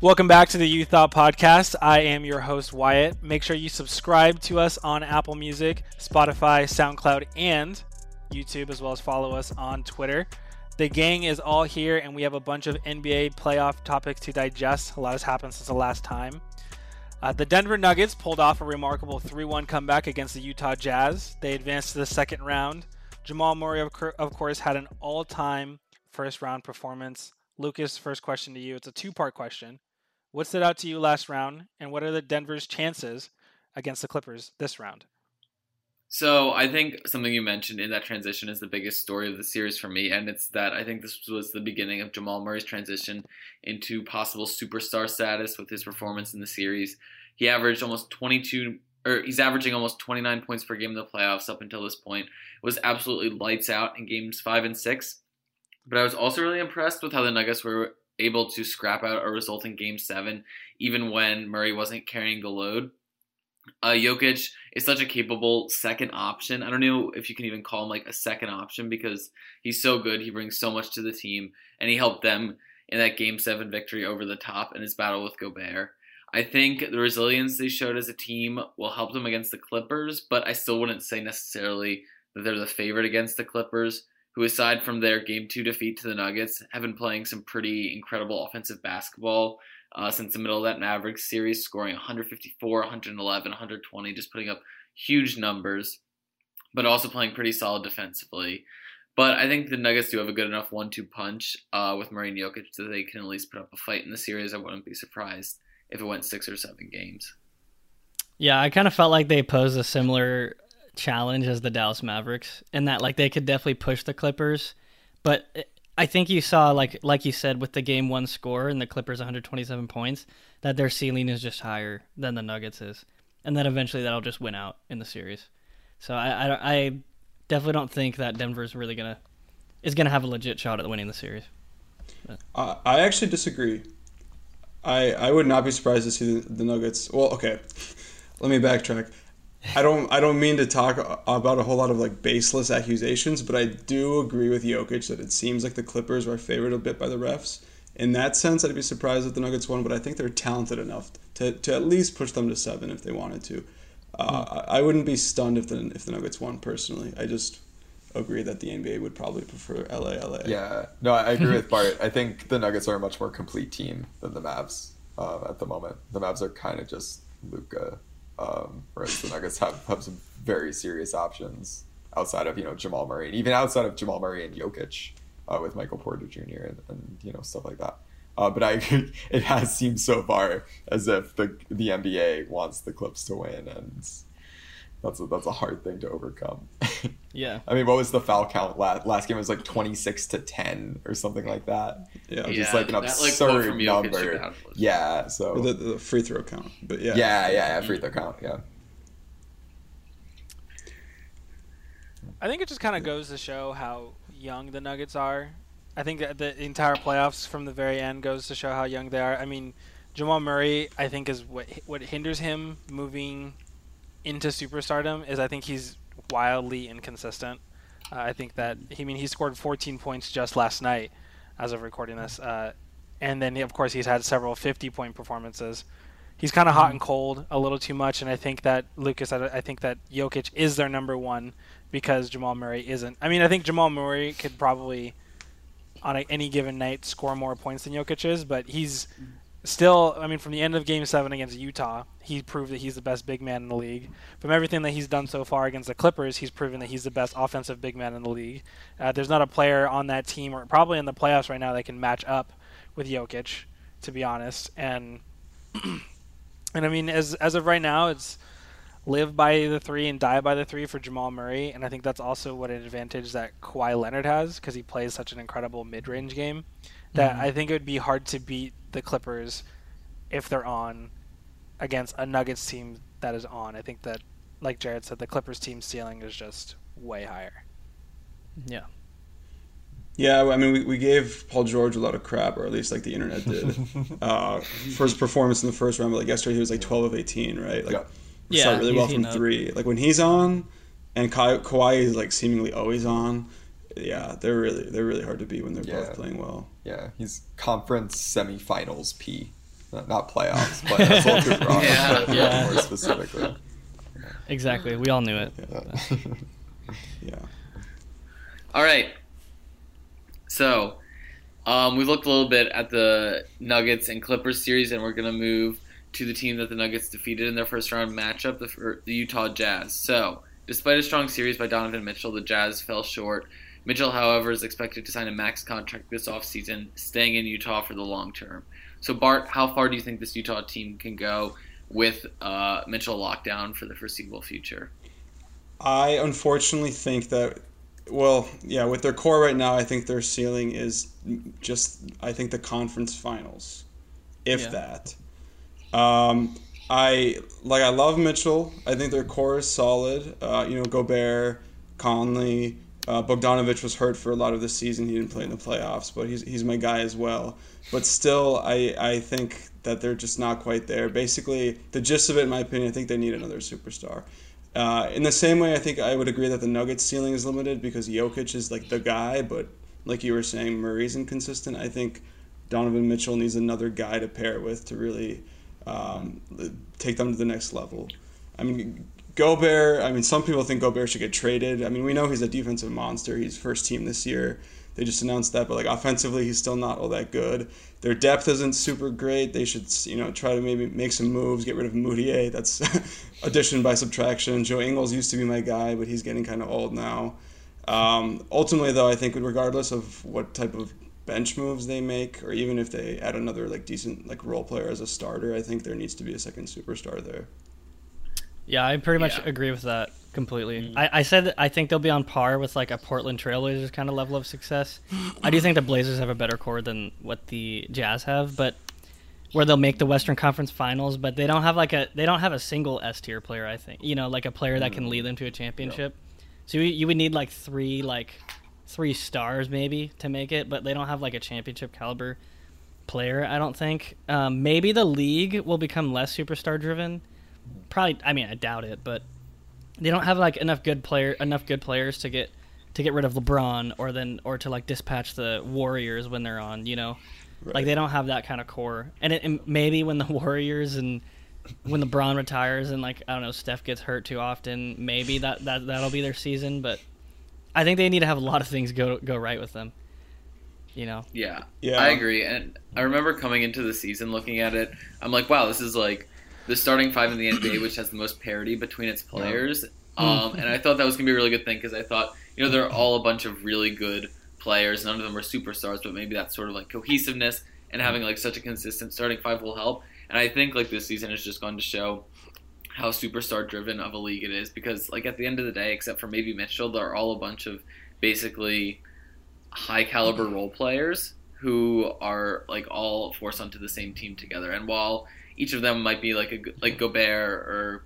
Welcome back to the You Thought Podcast. I am your host, Wyatt. Make sure you subscribe to us on Apple Music, Spotify, SoundCloud, and YouTube, as well as follow us on Twitter. The gang is all here, and we have a bunch of NBA playoff topics to digest. A lot has happened since the last time. Uh, the Denver Nuggets pulled off a remarkable 3 1 comeback against the Utah Jazz. They advanced to the second round. Jamal Murray, of, of course, had an all time first round performance. Lucas, first question to you. It's a two part question. What stood out to you last round, and what are the Denver's chances against the Clippers this round? So I think something you mentioned in that transition is the biggest story of the series for me, and it's that I think this was the beginning of Jamal Murray's transition into possible superstar status with his performance in the series. He averaged almost 22, or he's averaging almost 29 points per game in the playoffs up until this point. It was absolutely lights out in games five and six. But I was also really impressed with how the Nuggets were able to scrap out a result in Game Seven, even when Murray wasn't carrying the load. Uh, Jokic is such a capable second option. I don't know if you can even call him like a second option because he's so good. He brings so much to the team, and he helped them in that Game Seven victory over the top in his battle with Gobert. I think the resilience they showed as a team will help them against the Clippers, but I still wouldn't say necessarily that they're the favorite against the Clippers who, aside from their game two defeat to the Nuggets, have been playing some pretty incredible offensive basketball uh, since the middle of that Mavericks series, scoring 154, 111, 120, just putting up huge numbers, but also playing pretty solid defensively. But I think the Nuggets do have a good enough one-two punch uh, with Murray and Jokic that they can at least put up a fight in the series. I wouldn't be surprised if it went six or seven games. Yeah, I kind of felt like they posed a similar challenge as the Dallas Mavericks and that like they could definitely push the Clippers, but I think you saw like like you said with the game one score and the Clippers 127 points that their ceiling is just higher than the Nuggets is, and that eventually that'll just win out in the series. So I I, I definitely don't think that Denver's really gonna is gonna have a legit shot at winning the series. Uh, I actually disagree. I I would not be surprised to see the, the Nuggets. Well, okay, let me backtrack. I don't I don't mean to talk about a whole lot of like baseless accusations, but I do agree with Jokic that it seems like the Clippers are favored a bit by the refs. In that sense, I'd be surprised if the Nuggets won, but I think they're talented enough to, to at least push them to seven if they wanted to. Uh. I wouldn't be stunned if the if the Nuggets won personally. I just agree that the NBA would probably prefer LA LA. Yeah, no, I agree with Bart. I think the Nuggets are a much more complete team than the Mavs uh, at the moment. The Mavs are kind of just Luka um, whereas the Nuggets have, have some very serious options outside of you know Jamal Murray and even outside of Jamal Murray and Jokic uh, with Michael Porter Jr. and, and you know stuff like that. Uh, but I it has seemed so far as if the the NBA wants the Clips to win and that's a, that's a hard thing to overcome. yeah. I mean, what was the foul count last last game? It was like twenty six to ten or something like that. Yeah, yeah just like an absurd like, number. Yeah. So the, the, free throw count, but yeah. Yeah, yeah, yeah, free throw count. Yeah. I think it just kind of goes to show how young the Nuggets are. I think the entire playoffs from the very end goes to show how young they are. I mean, Jamal Murray, I think, is what what hinders him moving into superstardom is I think he's wildly inconsistent. Uh, I think that he I mean he scored 14 points just last night, as of recording this, uh, and then he, of course he's had several 50 point performances. He's kind of hot and cold a little too much, and I think that Lucas, I, I think that Jokic is their number one because Jamal Murray isn't. I mean, I think Jamal Murray could probably on a, any given night score more points than Jokic is, but he's still, I mean, from the end of Game Seven against Utah, he proved that he's the best big man in the league. From everything that he's done so far against the Clippers, he's proven that he's the best offensive big man in the league. Uh, there's not a player on that team, or probably in the playoffs right now, that can match up with Jokic, to be honest. And and I mean, as as of right now, it's live by the three and die by the three for Jamal Murray, and I think that's also what an advantage that Kawhi Leonard has because he plays such an incredible mid-range game that mm-hmm. I think it would be hard to beat the Clippers if they're on against a Nuggets team that is on. I think that, like Jarod said, the Clippers team ceiling is just way higher. Yeah. Yeah, I mean, we, we gave Paul George a lot of crap, or at least like the internet did, uh, for his performance in the first round. But like yesterday, he was like 12 of 18, right? Like, yeah, shot really well from three. Like when he's on, and Ka- Kawhi is like seemingly always on, yeah, they're really they're really hard to beat when they're Yeah. both playing well. Yeah, he's conference semifinals P, not, not playoffs. But that's a little too broad. Yeah. but Yeah. more specifically. Exactly. We all knew it. Yeah. Yeah. All right. So, um, we looked a little bit at the Nuggets and Clippers series, and we're going to move to the team that the Nuggets defeated in their first round matchup, the, the Utah Jazz. So, despite a strong series by Donovan Mitchell, the Jazz fell short. Mitchell, however, is expected to sign a max contract this offseason, staying in Utah for the long term. So, Bart, how far do you think this Utah team can go with uh, Mitchell locked down for the foreseeable future? I unfortunately think that, well, yeah, with their core right now, I think their ceiling is just, I think the conference finals, if Yeah. that. Um, I like, I love Mitchell. I think their core is solid. Uh, you know, Gobert, Conley, uh, Bogdanovich was hurt for a lot of the season. He didn't play in the playoffs, but he's, he's my guy as well. But still, I, I think that they're just not quite there. Basically, the gist of it, in my opinion, I think they need another superstar. Uh, in the same way, I think I would agree that the Nuggets ceiling is limited because Jokic is like the guy, but like you were saying, Murray's inconsistent. I think Donovan Mitchell needs another guy to pair with to really um, take them to the next level. I mean, Gobert. I mean, some people think Gobert should get traded. I mean, we know he's a defensive monster. He's first team this year. They just announced that, but like offensively, he's still not all that good. Their depth isn't super great. They should, you know, try to maybe make some moves, get rid of Mudiay. That's addition by subtraction. Joe Ingles used to be my guy, but he's getting kind of old now. Um, ultimately, though, I think regardless of what type of bench moves they make, or even if they add another like decent like role player as a starter, I think there needs to be a second superstar there. Yeah, I pretty much Yeah. agree with that completely. I, I said I think they'll be on par with like a Portland Trailblazers kind of level of success. I do think the Blazers have a better core than what the Jazz have, but where they'll make the Western Conference Finals, but they don't have like a they don't have a single S tier player. I think you know like a player that can lead them to a championship. So you, you would need like three like three stars maybe to make it, but they don't have like a championship caliber player. I don't think. Um, maybe the league will become less superstar driven. Probably. I mean, I doubt it, but they don't have like enough good player enough good players to get to get rid of LeBron or then or to like dispatch the Warriors when they're on. You know, like they don't have that kind of core. And, it, and maybe when the Warriors and when LeBron retires and like I don't know Steph gets hurt too often, maybe that that that'll be their season. But I think they need to have a lot of things go go right with them. You know. Yeah, Yeah. I agree. And I remember coming into the season looking at it, I'm like, wow, this is like the starting five in the NBA, which has the most parity between its players. Um, and I thought that was gonna be a really good thing because I thought, you know, they're all a bunch of really good players. None of them are superstars, but maybe that sort of like cohesiveness and having like such a consistent starting five will help. And I think like this season has just gone to show how superstar driven of a league it is because like at the end of the day, except for maybe Mitchell, they're all a bunch of basically high caliber role players who are like all forced onto the same team together. And while each of them might be like a like Gobert or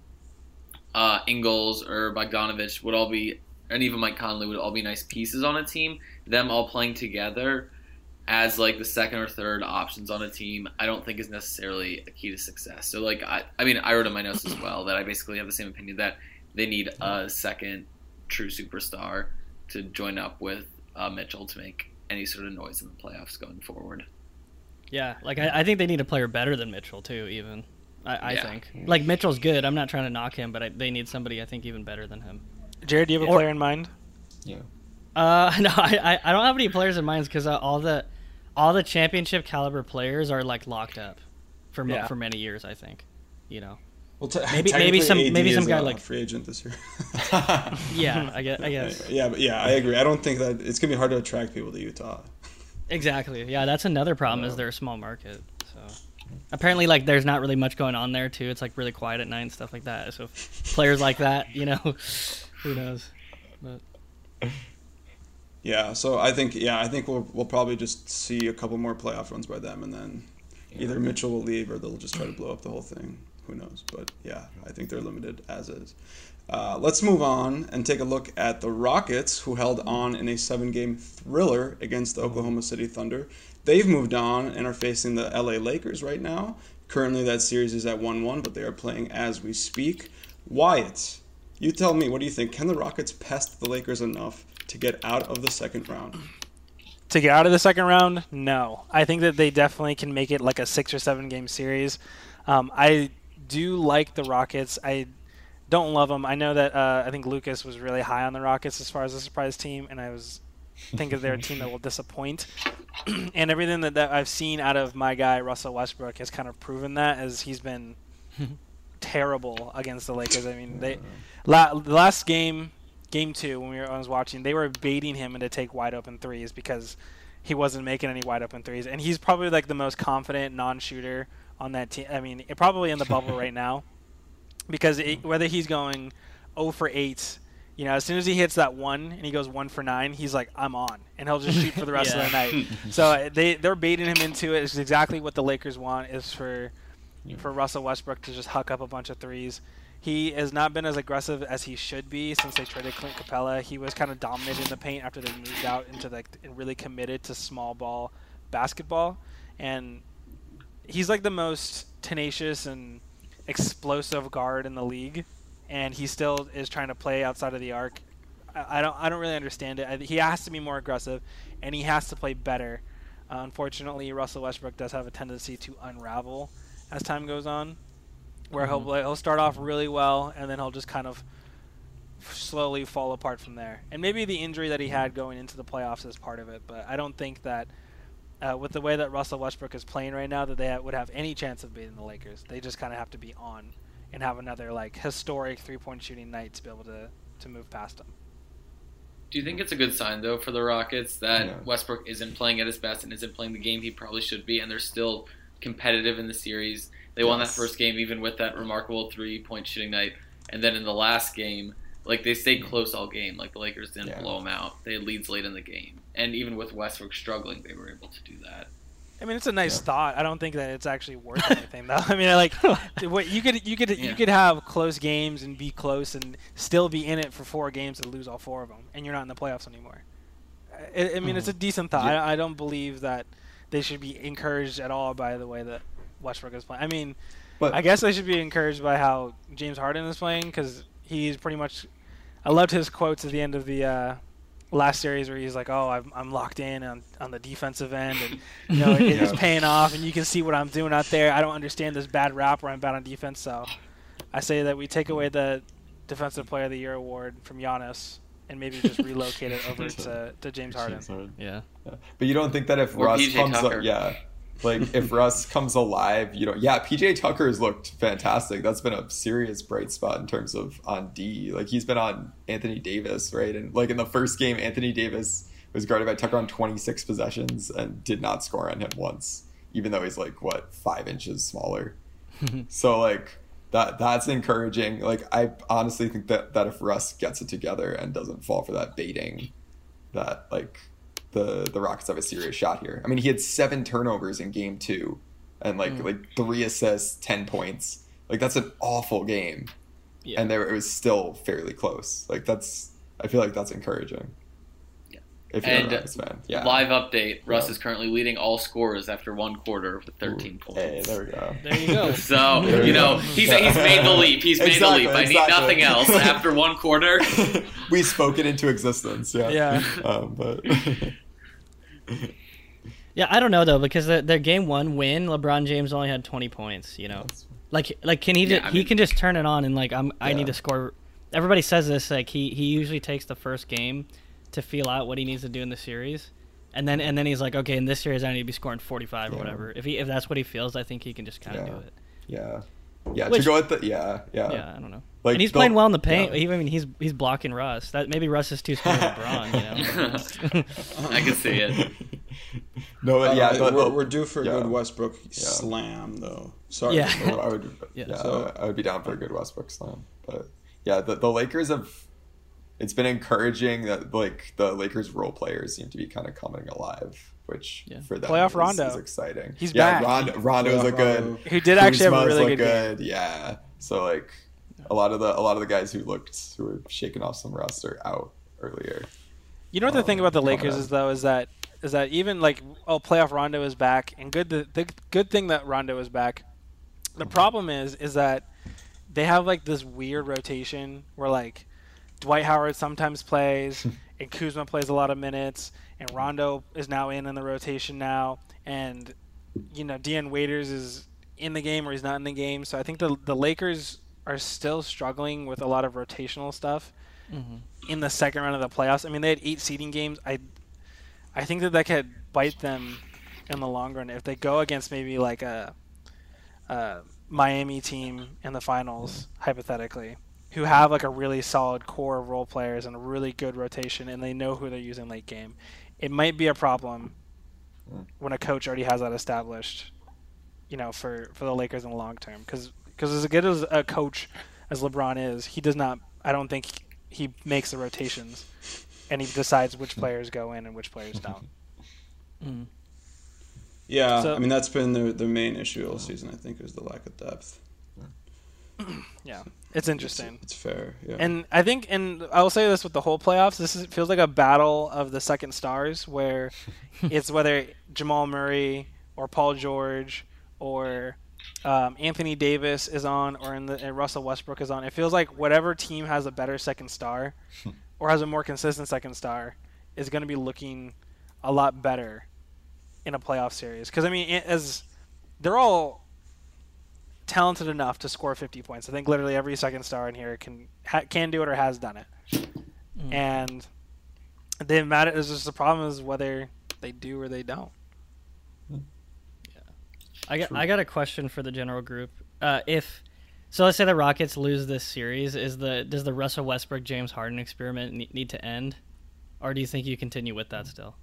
uh, Ingles or Bogdanovich would all be, and even Mike Conley would all be nice pieces on a team. Them all playing together as like the second or third options on a team, I don't think is necessarily a key to success. So like I, I mean, I wrote in my notes as well that I basically have the same opinion that they need a second true superstar to join up with uh, Mitchell to make any sort of noise in the playoffs going forward. Yeah, like I, I think they need a player better than Mitchell too. Even I, I Yeah. think like Mitchell's good. I'm not trying to knock him, but I, they need somebody I think even better than him. Jarod, do you have a Or- player in mind? Yeah. Uh, no, I, I, I don't have any players in mind because uh, all the all the championship caliber players are like locked up for mo- Yeah. for many years. I think, you know. Well, te- Maybe- maybe some- AD maybe some guy like- free agent this year. Yeah, I guess. I guess yeah, but yeah, I agree. I don't think that it's gonna be hard to attract people to Utah. Exactly. Yeah, that's another problem is they're a small market. So apparently, like, there's not really much going on there too. It's like really quiet at night and stuff like that. So players like that, you know, who knows? But Yeah, so I think yeah, I think we'll we'll probably just see a couple more playoff runs by them, and then either Mitchell will leave or they'll just try to blow up the whole thing. Who knows? But yeah, I think they're limited as is. Uh, let's move on and take a look at the Rockets, who held on in a seven-game thriller against the Oklahoma City Thunder. They've moved on and are facing the LA Lakers right now. Currently, that series is at one-one, but they are playing as we speak. Wyatt, you tell me, what do you think? Can the Rockets pest the Lakers enough to get out of the second round? to get out of the second round, no. I think that they definitely can make it like a six or seven game series. Um, I do like the Rockets. I don't love them. I know that uh, I think Lucas was really high on the Rockets as far as a surprise team, and I was thinking they're a team that will disappoint. and everything that, that I've seen out of my guy Russell Westbrook has kind of proven that as he's been terrible against the Lakers. I mean, they la- the last game game two when we were, I was watching, they were baiting him into take wide open threes because he wasn't making any wide open threes, and he's probably like the most confident non-shooter on that team. I mean, probably in the bubble right now, because it, whether he's going 0 for 8, you know, as soon as he hits that one and he goes one for nine, he's like, I'm on, and he'll just shoot for the rest Yeah. of the night. So uh, they they're baiting him into it. It's exactly what the Lakers want is for for Russell Westbrook to just huck up a bunch of threes. He has not been as aggressive as he should be since they traded Clint Capela. He was kind of dominating the paint after they moved out into like and really committed to small ball basketball, and he's like the most tenacious and explosive guard in the league, and he still is trying to play outside of the arc. I, I don't I don't really understand it. I, he has to be more aggressive, and he has to play better. Uh, unfortunately, Russell Westbrook does have a tendency to unravel as time goes on, where he'll he'll start off really well, and then he'll just kind of slowly fall apart from there. And maybe the injury that he had going into the playoffs is part of it, but I don't think that uh, with the way that Russell Westbrook is playing right now, that they ha- would have any chance of beating the Lakers. They just kind of have to be on and have another like historic three-point shooting night to be able to to move past them. Do you think it's a good sign though for the Rockets that Yeah. Westbrook isn't playing at his best and isn't playing the game he probably should be, and they're still competitive in the series? They won that first game even with that remarkable three-point shooting night, and then in the last game, like they stayed close all game. Like the Lakers didn't Yeah. blow them out. They had leads late in the game, and even with Westbrook struggling, they were able to do that. I mean, it's a nice Yeah. thought. I don't think that it's actually worth anything, though. I mean, like, what you could you could Yeah. you could have close games and be close and still be in it for four games and lose all four of them, and you're not in the playoffs anymore. I, I mean, it's a mm-hmm. decent thought. Yeah. I, I don't believe that they should be encouraged at all by the way that Westbrook is playing. I mean, But I guess they should be encouraged by how James Harden is playing because he's pretty much. I loved his quotes at the end of the uh, last series where he's like, "Oh, I'm, I'm locked in on, on the defensive end, and you know it, it's paying off, and you can see what I'm doing out there. I don't understand this bad rap where I'm bad on defense, so I say that we take away the Defensive Player of the Year award from Giannis and maybe just relocate it over to, to James Harden. Yeah. Yeah. But you don't think that if Or Russ PJ comes, Tucker. up, yeah, like if Russ comes alive, you know, yeah, PJ Tucker's looked fantastic. That's been a serious bright spot in terms of on D. Like he's been on Anthony Davis, right? And like in the first game, Anthony Davis was guarded by Tucker on 26 possessions and did not score on him once, even though he's like what five inches smaller. so like that that's encouraging. Like I honestly think that that if Russ gets it together and doesn't fall for that baiting, that like the the Rockets have a serious shot here. I mean, he had seven turnovers in game two, and like Mm. like three assists, ten points. Like that's an awful game, Yeah. and there it was still fairly close. Like that's I feel like that's encouraging. Yeah. If you're And, a Rockets fan, yeah. Live update: Russ Yeah. is currently leading all scorers after one quarter with 13 points. Hey, there we go. There you go. So you know go. he's he's made the leap. He's made Exactly, the leap. I need nothing else after one quarter. we spoke it into existence. Yeah. Yeah. Um, but Yeah, I don't know though because their, their game one win, LeBron James only had 20 points. You know, like like can he Yeah, ju- I he can just turn it on and like I'm I need to score. Everybody says this like he he usually takes the first game to feel out what he needs to do in the series, and then and then he's like okay in this series I need to be scoring 45 or Yeah. whatever. If he if that's what he feels, I think he can just kind of Yeah. do it. yeah, yeah. Which- to go at the yeah yeah. Yeah, I don't know. Like and he's playing well in the paint. yeah. He- I mean, he's he's blocking Russ. That maybe Russ is too scared of LeBron. You know. I can see it. no, but yeah, Uh, but, we're, we're due for a yeah. good Westbrook slam, though. Sorry. Yeah. I would, Yeah. yeah, So- I would be down for a good Westbrook slam. But yeah, the, the Lakers have. It's been encouraging that like the Lakers role players seem to be kind of coming alive, which Yeah. for them Playoff is, Rondo. is exciting. He's yeah, back. Rondo, Rondo's Playoff look good. Rondo. Who did actually have a really look good game. Yeah. So like a lot of the a lot of the guys who looked who were shaking off some rust are out earlier. You know what the thing Um, about the Lakers is though is that is that even like oh playoff Rondo is back and good the, the good thing that Rondo is back. The problem is is that they have like this weird rotation where like Dwight Howard sometimes plays, and Kuzma plays a lot of minutes, and Rondo is now in in the rotation now, and you know Dion Waiters is in the game or he's not in the game. So I think the the Lakers are still struggling with a lot of rotational stuff Mm-hmm. in the second round of the playoffs. I mean, they had eight seeding games. I I think that that could bite them in the long run if they go against maybe like a, a Miami team in the finals, hypothetically, who have like a really solid core of role players and a really good rotation, and they know who they're using late game. It might be a problem when a coach already has that established, you know, for, for the Lakers in the long term. Because as good as a coach as LeBron is, he does not. I don't think he makes the rotations, and he decides which players go in and which players don't. Mm. Yeah, So- I mean that's been their their main issue all season. I think is the lack of depth. Yeah, it's interesting. It's, it's fair. Yeah. And I think, and I will say this with the whole playoffs, this is, feels like a battle of the second stars, where it's whether Jamal Murray or Paul George or um, Anthony Davis is on, or in the and Russell Westbrook is on. It feels like whatever team has a better second star, or has a more consistent second star, is going to be looking a lot better in a playoff series. Because I mean, it- as they're all talented enough to score 50 points. I think literally every second star in here can ha- can do it or has done it. Mm. And the matter is just the problem is whether they do or they don't. Yeah, I got I got a question for the general group. Uh, if so, let's say the Rockets lose this series. Is the does the Russell Westbrook James Harden experiment need to end, or do you think you continue with that still?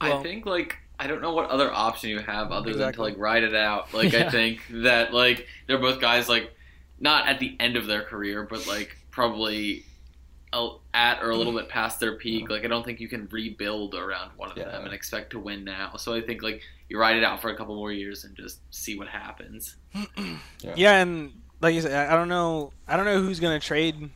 I think like I don't know what other option you have other than to Exactly. like ride it out. Like Yeah. I think that like they're both guys like not at the end of their career, but like probably at or a little bit past their peak. Like I don't think you can rebuild around one of Yeah. them and expect to win now. So I think like you ride it out for a couple more years and just see what happens. Yeah, and like you said, I I don't know. I don't know who's going to trade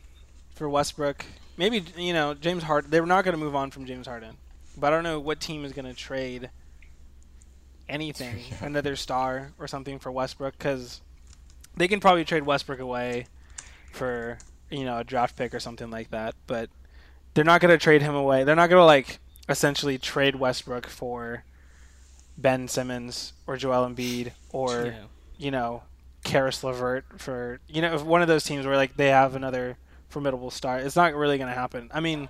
for Westbrook. Maybe you know James Harden. They were not going to move on from James Harden, but I don't know what team is going to trade anything, another star or something for Westbrook because they can probably trade Westbrook away for you know a draft pick or something like that. But they're not going to trade him away. They're not going to like essentially trade Westbrook for Ben Simmons or Joel Embiid or Yeah. you know, Caris LeVert for you know one of those teams where like they have another formidable star. It's not really going to happen. I mean,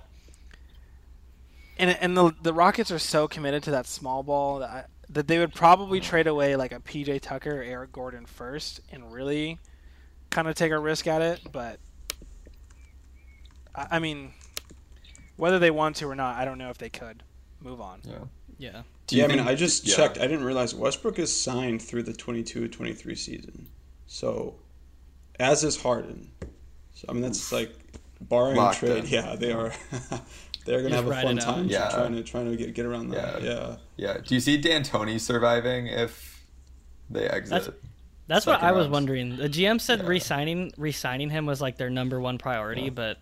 and and the the Rockets are so committed to that small ball that I, that they would probably trade away like a PJ Tucker or Eric Gordon first and really kind of take a risk at it. But I, I mean, whether they want to or not, I don't know if they could move on. Yeah. Yeah. Do you yeah, I mean, I just yeah. checked. I didn't realize Westbrook is signed through the 22-23 season. So, as is Harden. So, I mean, that's like barring Locked trade. in. Yeah, they are. they're gonna Just have a fun it out. time Yeah. trying to trying to get get around that. Yeah. Yeah. Yeah. Do you see D'Antoni surviving if they exit? That's what Second I was wondering. The GM said Yeah. re-signing re-signing him was like their number one priority, Yeah. but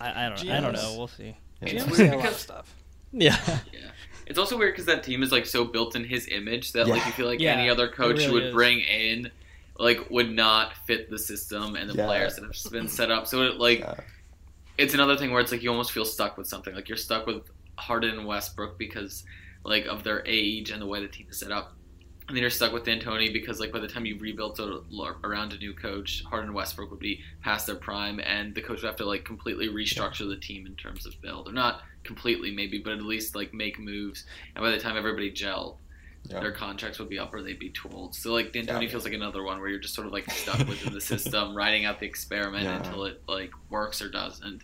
I, I don't I don't know. We'll see. Yeah. It's GMs weird say a lot of stuff. Yeah. Yeah. It's also weird because that team is like so built in his image that like you feel like Yeah, any other coach it really would is. bring in like would not fit the system and the Yeah. players that have just been set up. So it like Yeah. It's another thing where it's like you almost feel stuck with something. Like you're stuck with Harden and Westbrook because like of their age and the way the team is set up. And then you're stuck with D'Antoni because like by the time you rebuilt a, around a new coach, Harden and Westbrook would be past their prime, and the coach would have to like completely restructure the team in terms of build, or not completely maybe, but at least like make moves. And by the time everybody gelled, Yeah. their contracts would be up or they'd be too old. So like D'Antoni Yeah. feels like another one where you're just sort of like stuck within the system, riding out the experiment Yeah. until it like works or doesn't.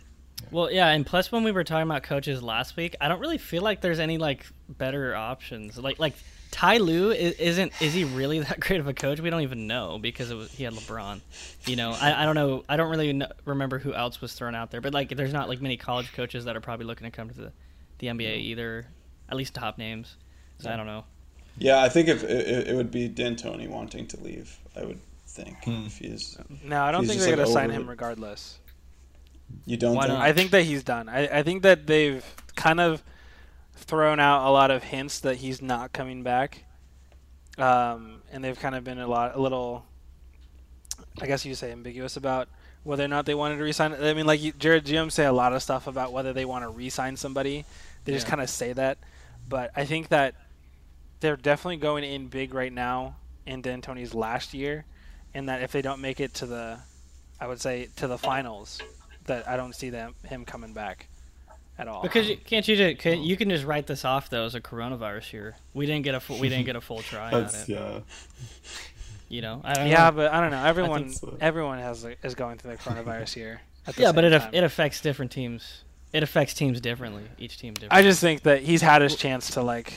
Well, yeah, and plus when we were talking about coaches last week, I don't really feel like there's any like better options. Like like Ty Lue isn't is he really that great of a coach? We don't even know because it was, he had LeBron. You know, I, I don't know. I don't really kn- remember who else was thrown out there. But like, there's not like many college coaches that are probably looking to come to the, the NBA either. At least top names. So I don't know. Yeah, I think if it, it would be D'Antoni wanting to leave, I would think Hmm. if he's. No, I don't think they're like, going to sign over him regardless. You don't Why think? I think that he's done. I, I think that they've kind of thrown out a lot of hints that he's not coming back, um, and they've kind of been a lot, a little, I guess you say, ambiguous about whether or not they wanted to resign. I mean, like Jarod GM say a lot of stuff about whether they want to resign somebody. They just kind of say that, but I think that they're definitely going in big right now in D'Antoni's last year, and that if they don't make it to the, I would say to the finals, that I don't see them him coming back at all. Because you, can't you just can, you can just write this off though as a coronavirus year. We didn't get a full, we didn't get a full try at it. yeah. You know, I don't yeah, know. but I don't know. Everyone so. everyone has is going through the coronavirus year. At the yeah, but it time. it affects different teams. It affects teams differently. Each team differently. I just think that he's had his chance to like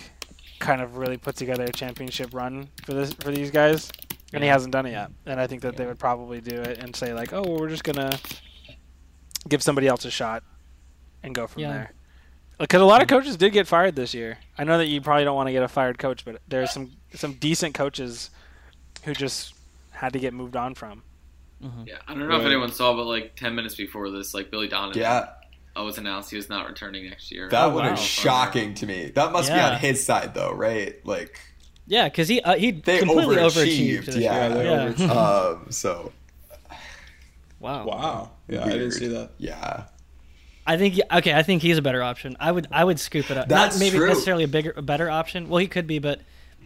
kind of really put together a championship run for this for these guys, and he hasn't done it yet. And I think that they would probably do it and say like, "Oh, well, we're just gonna give somebody else a shot and go from Yeah. there." Because a lot of coaches did get fired this year. I know that you probably don't want to get a fired coach, but there's some some decent coaches who just had to get moved on from. Mm-hmm. Yeah, I don't know if anyone saw, but like ten minutes before this, like Billy Donovan Yeah, uh, was announced he was not returning next year. that Oh, one wow. is shocking to me. That must be on his side though, right? Like yeah, because he uh, he they completely overachieved. overachieved. this yeah. year. they yeah. overachieved. um. So wow. Wow. Yeah, I didn't see that. yeah. I think okay. I think he's a better option. I would I would scoop it up. That's Not maybe true. necessarily a bigger a better option. Well, he could be, but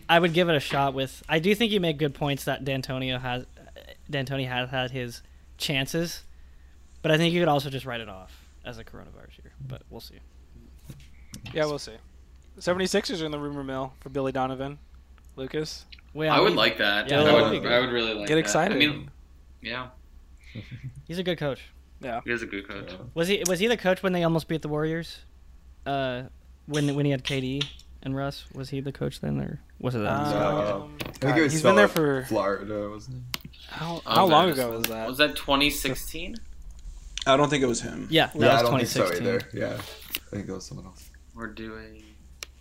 I would give it a shot. With I do think you make good points that D'Antonio has D'Antoni has had his chances, but I think you could also just write it off as a coronavirus year. But we'll see. Yeah, we'll see. 76ers are in the rumor mill for Billy Donovan. Lucas. Well, I would like that. Yeah, I would. would be good. I would really like. Get that. excited. I mean, yeah, He's a good coach. Yeah. he is a good coach. Was he was he the coach when they almost beat the Warriors? Uh, when when he had KD and Russ, was he the coach then, or was it that? Um, I think it was he's been there for Florida, wasn't he? how, Oh, how that long ago was that? Was that 2016? I don't think it was him. yeah, that yeah, I was don't think so 2016. either. Yeah, I think it was someone else. We're doing.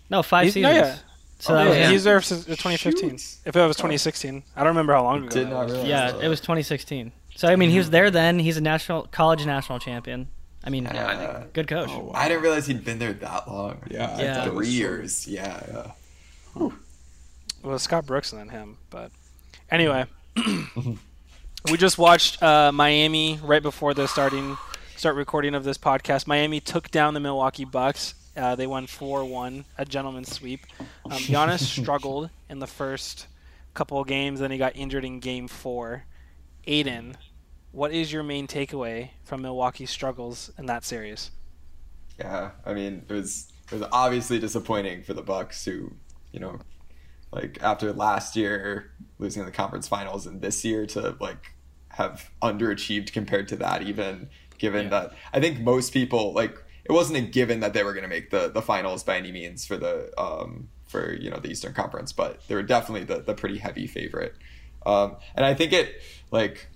No, five He's- no, seasons. yeah. So Oh, that yeah, was yeah. he's there since 2015. Shoot. If it was 2016, I don't remember how long ago. Did that not was. realize. Yeah, that. it was 2016. So I mean, he was there then. He's a national college national champion. I mean, Yeah, I Uh, good coach. Oh, wow. I didn't realize he'd been there that long. Yeah, Yeah. thought it was three years. Yeah, yeah. Well, Scott Brooks and then him, but anyway, we just watched uh, Miami right before the starting start recording of this podcast. Miami took down the Milwaukee Bucks. Uh, they won four one, a gentleman's sweep. Um, Giannis struggled in the first couple of games, then he got injured in Game Four. Aidan, what is your main takeaway from Milwaukee's struggles in that series? Yeah, I mean, it was it was obviously disappointing for the Bucks, who, you know, like after last year losing in the conference finals, and this year to like have underachieved compared to that, even given Yeah. that I think most people like it wasn't a given that they were going to make the the finals by any means for the um for you know the Eastern Conference, but they were definitely the the pretty heavy favorite, um, and I think it like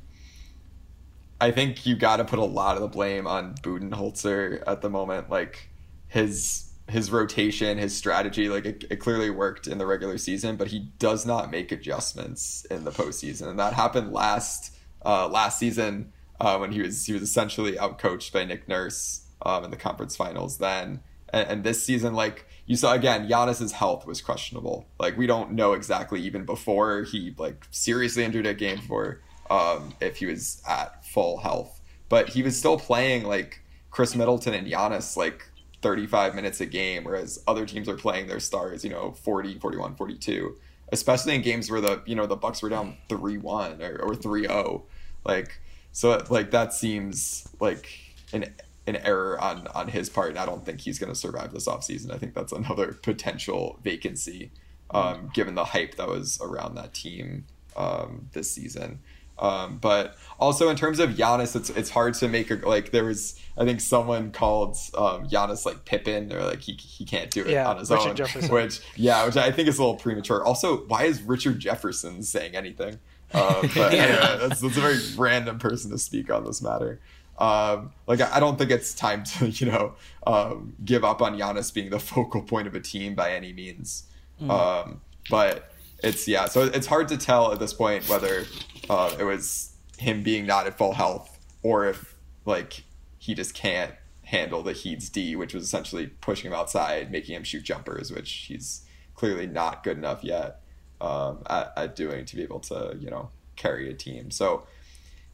I think you got to put a lot of the blame on Budenholzer at the moment. Like his his rotation, his strategy, like it, it clearly worked in the regular season, but he does not make adjustments in the postseason, and that happened last uh, last season uh, when he was he was essentially outcoached by Nick Nurse um, in the conference finals. Then and, and this season, like you saw again, Giannis's health was questionable. Like we don't know exactly even before he like seriously injured a game for um, if he was at full health. But he was still playing like Khris Middleton and Giannis like 35 minutes a game, whereas other teams are playing their stars, you know, 40, 41, 42. Especially in games where the you know the Bucks were down three one or, or 3-0. Like so like that seems like an an error on on his part, and I don't think he's going to survive this offseason. I think that's another potential vacancy, um, given the hype that was around that team um, this season. Um, but also in terms of Giannis, it's it's hard to make a like there was I think someone called um, Giannis like Pippen or like he he can't do it Yeah, on his Richard own, Jefferson. which yeah, which I think is a little premature. Also, why is Richard Jefferson saying anything? Um, but Yeah. anyway, that's, that's a very random person to speak on this matter. Um, like I don't think it's time to you know um, give up on Giannis being the focal point of a team by any means. Um, but it's yeah, so it's hard to tell at this point whether uh, it was him being not at full health or if like he just can't handle the Heat's D, which was essentially pushing him outside, making him shoot jumpers, which he's clearly not good enough yet um, at, at doing to be able to you know carry a team. So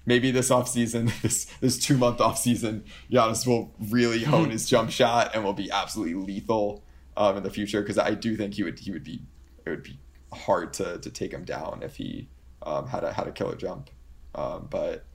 maybe this offseason, this this two month offseason, Giannis will really hone his jump shot and will be absolutely lethal um, in the future. Because I do think he would he would be it would be hard to, to take him down if he um, had a had a killer jump. Um, but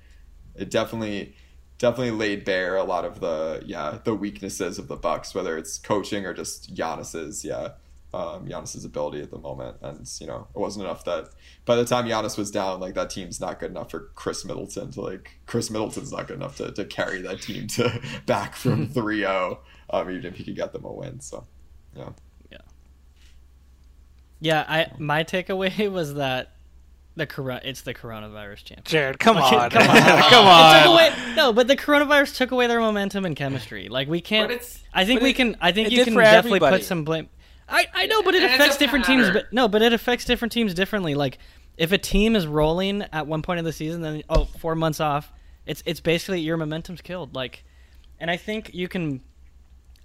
it definitely definitely laid bare a lot of the yeah the weaknesses of the Bucks, whether it's coaching or just Giannis's yeah um, Giannis's ability at the moment. And you know it wasn't enough that by the time Giannis was down, like that team's not good enough for Khris Middleton to like Khris Middleton's not good enough to, to carry that team to back from 3-0, um, even if he could get them a win. So yeah. Yeah, I my takeaway was that the corona it's the coronavirus champ. Jarod, come Like, on, come on. come It took on. away, no, but the coronavirus took away their momentum and chemistry. Like we can't. But it's- I think but we it- can. I think you can definitely everybody. put some blame. I, I know, but it And affects a different teams. But no, but it affects different teams differently. Like if a team is rolling at one point of the season, then oh, four months off, it's it's basically your momentum's killed. Like, and I think you can.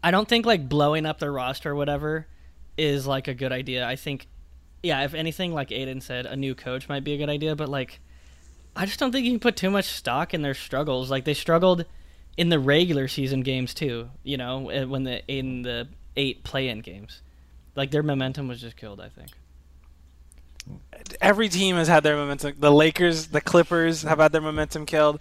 I don't think like blowing up their roster or whatever is like a good idea. I think, yeah, if anything, like Aidan said, a new coach might be a good idea. But like, I just don't think you can put too much stock in their struggles. Like they struggled in the regular season games too. You know, eh, when the in the eight play-in games, like their momentum was just killed. I think. Every team has had their momentum. The Lakers, the Clippers have had their momentum killed.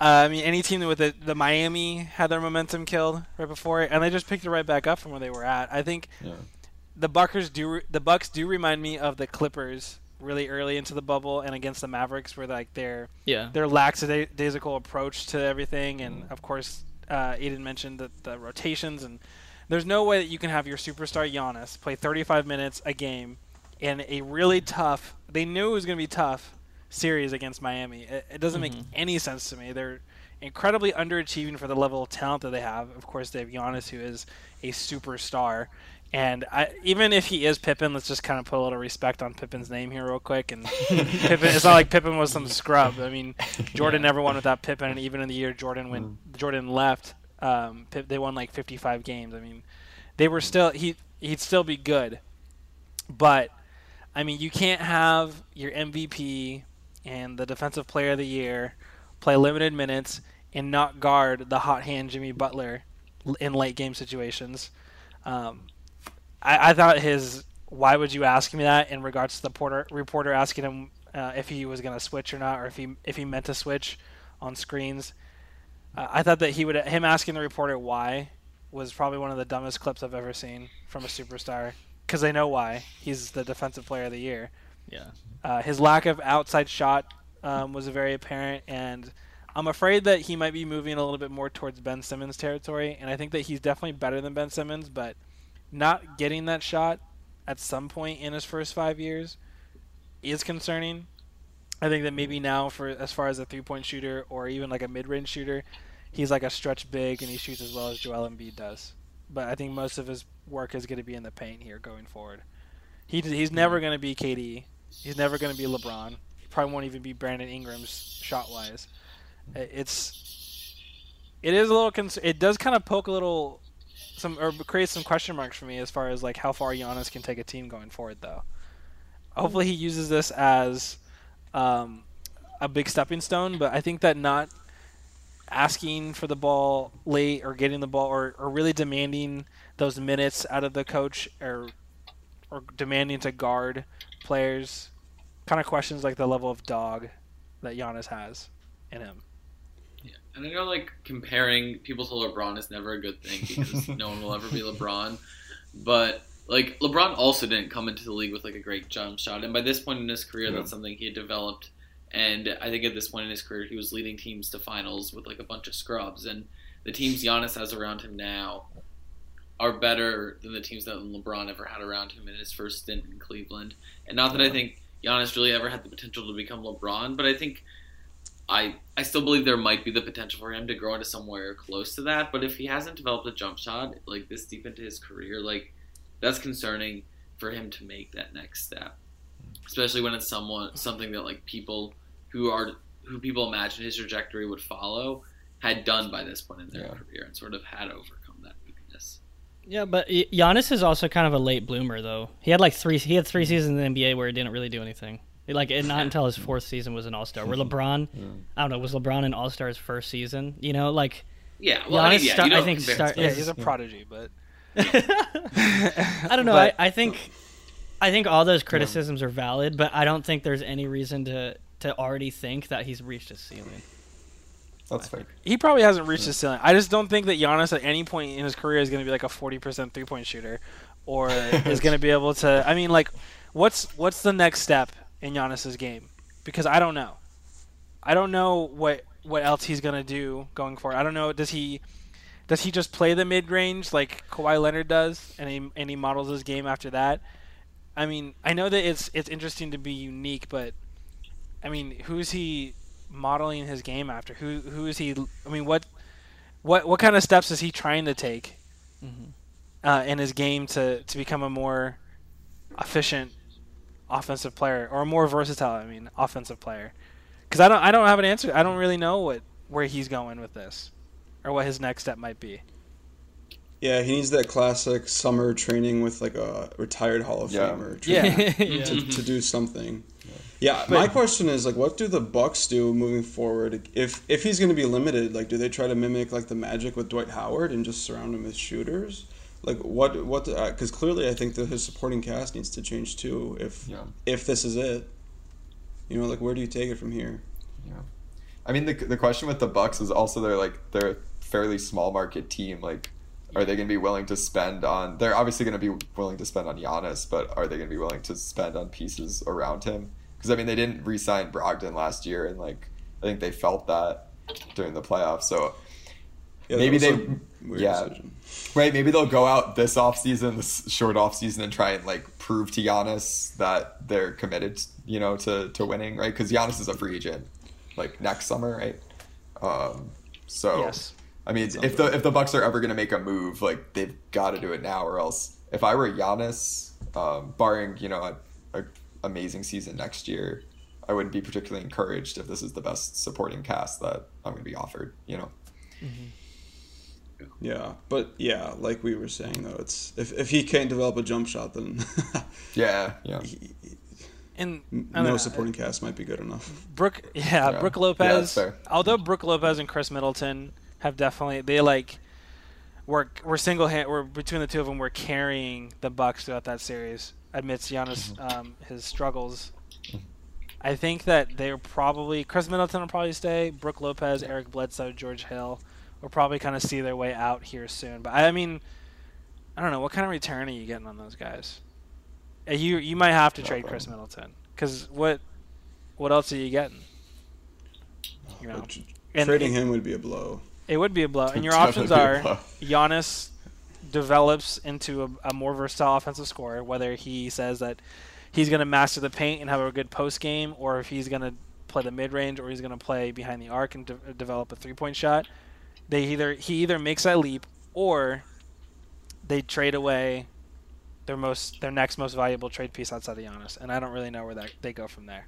Uh, I mean, any team with the, the Miami had their momentum killed right before it, and they just picked it right back up from where they were at. I think Yeah. The Buckers do the Bucks do remind me of the Clippers really early into the bubble and against the Mavericks, where like their Yeah. their lackadaisical approach to everything, and of course, uh, Aidan mentioned the, the rotations, and there's no way that you can have your superstar Giannis play 35 minutes a game in a really tough. They knew it was going to be tough series against Miami. It, it doesn't make any sense to me. They're incredibly underachieving for the level of talent that they have. Of course, they have Giannis, who is a superstar. And I, even if he is Pippen, let's just kind of put a little respect on Pippen's name here, real quick. And Pippen, it's not like Pippen was some scrub. I mean, Jordan never won without Pippen, and even in the year Jordan went, Jordan left, um, Pip, they won like 55 games. I mean, they were still he he'd still be good, but I mean, you can't have your MVP and the Defensive Player of the Year play limited minutes and not guard the hot hand Jimmy Butler in late game situations. Um, I, I thought his why would you ask me that in regards to the porter, reporter asking him uh, if he was going to switch or not, or if he if he meant to switch on screens. Uh, I thought that he would him asking the reporter why was probably one of the dumbest clips I've ever seen from a superstar because they know why he's the defensive player of the year. Yeah. Uh, his lack of outside shot um, was very apparent, and I'm afraid that he might be moving a little bit more towards Ben Simmons territory. And I think that he's definitely better than Ben Simmons, but not getting that shot at some point in his first five years is concerning. I think that maybe now, for as far as a three-point shooter or even like a mid-range shooter, he's like a stretch big and he shoots as well as Joel Embiid does. But I think most of his work is going to be in the paint here going forward. He he's never going to be KD. He's never going to be LeBron. He probably won't even be Brandon Ingram's shot wise. It's it is a little cons- it does kind of poke a little some or create some question marks for me as far as like how far Giannis can take a team going forward though. Hopefully he uses this as um, a big stepping stone, but I think that not asking for the ball late or getting the ball or, or really demanding those minutes out of the coach or or demanding to guard players kind of questions like the level of dog that Giannis has in him. Yeah. And I know like comparing people to LeBron is never a good thing because no one will ever be LeBron. But like LeBron also didn't come into the league with like a great jump shot, and by this point in his career, Yeah. that's something he had developed. And I think at this point in his career, he was leading teams to finals with like a bunch of scrubs, and the teams Giannis has around him now are better than the teams that LeBron ever had around him in his first stint in Cleveland. And not that I think Giannis really ever had the potential to become LeBron, but I think I I still believe there might be the potential for him to grow into somewhere close to that. But if he hasn't developed a jump shot like this deep into his career, like that's concerning for him to make that next step. Especially when it's someone something that like people who are who people imagine his trajectory would follow had done by this point in their Yeah. career and sort of had overcome that weakness. Yeah, but Y- Giannis is also kind of a late bloomer, though. He had like three. He had three seasons in the NBA where he didn't really do anything. Like it, not until his fourth season was an All Star. Where LeBron, I don't know, was LeBron an All Star his first season? You know, like Yeah, well, I, mean, yeah, start- I think compare start- Yeah, he's a prodigy, but I don't know. But- I, I think I think all those criticisms are valid, but I don't think there's any reason to to already think that he's reached his ceiling. That's fair. he probably hasn't reached his ceiling. I just don't think that Giannis at any point in his career is going to be like a 40% three-point shooter or is going to be able to I mean like what's what's the next step in Giannis's game? Because I don't know. I don't know what what else he's going to do going forward. I don't know does he does he just play the mid-range like Kawhi Leonard does and he and he models his game after that? I mean, I know that it's it's interesting to be unique, but I mean, who's he modeling his game after? Who who is he? I mean, what what what kind of steps is he trying to take uh, in his game to to become a more efficient offensive player or a more versatile? I mean, offensive player. Because I don't I don't have an answer. I don't really know what where he's going with this, or what his next step might be. Yeah, he needs that classic summer training with like a retired Hall of Yeah. Famer Yeah. yeah. to, to do something. Yeah, my question is like, what do the Bucks do moving forward? If if he's going to be limited, like, do they try to mimic like the Magic with Dwight Howard and just surround him with shooters? Like, what what? Uh, because clearly, I think that his supporting cast needs to change too. If Yeah. if this is it, you know, like, where do you take it from here? Yeah. I mean, the, the question with the Bucks is also they're like they're a fairly small market team. Like, are they going to be willing to spend on? They're obviously going to be willing to spend on Giannis, but are they going to be willing to spend on pieces around him? Because I mean, they didn't re-sign Brogdon last year, and like I think they felt that during the playoffs. So Yeah, Maybe they- weird yeah. decision. right, maybe they'll go out this offseason, this short offseason, and try and like prove to Giannis that they're committed, you know, to to winning, right? Because Giannis is a free agent, like next summer, right? Um, so Yes. I mean, if the if the Bucks are ever going to make a move, like they've got to do it now, or else. If I were Giannis, um, barring you know a, a amazing season next year, I wouldn't be particularly encouraged if this is the best supporting cast that I'm going to be offered. You know. Yeah, but yeah, like we were saying though, it's if if he can't develop a jump shot, then Yeah, yeah. And no know, supporting cast might be good enough. Brook, yeah, Yeah. Brook Lopez. that's fair. although Brook Lopez and Khris Middleton have definitely they like we're we're single hand we're between the two of them we're carrying the Bucks throughout that series amidst Giannis um, his struggles. I think that they're probably Khris Middleton will probably stay. Brook Lopez, Eric Bledsoe, George Hill will probably kind of see their way out here soon. But I mean, I don't know what kind of return are you getting on those guys. Uh, You you might have to trade Khris Middleton because what what else are you getting? You know, Tr- Trading it, him would be a blow. it would be a blow. And your options are. Giannis develops into a, a more versatile offensive scorer, whether he says that he's going to master the paint and have a good post game, or if he's going to play the mid range, or he's going to play behind the arc and de- develop a three point shot. They either he either makes that leap, or they trade away their most their next most valuable trade piece outside of Giannis, and I don't really know where that they go from there.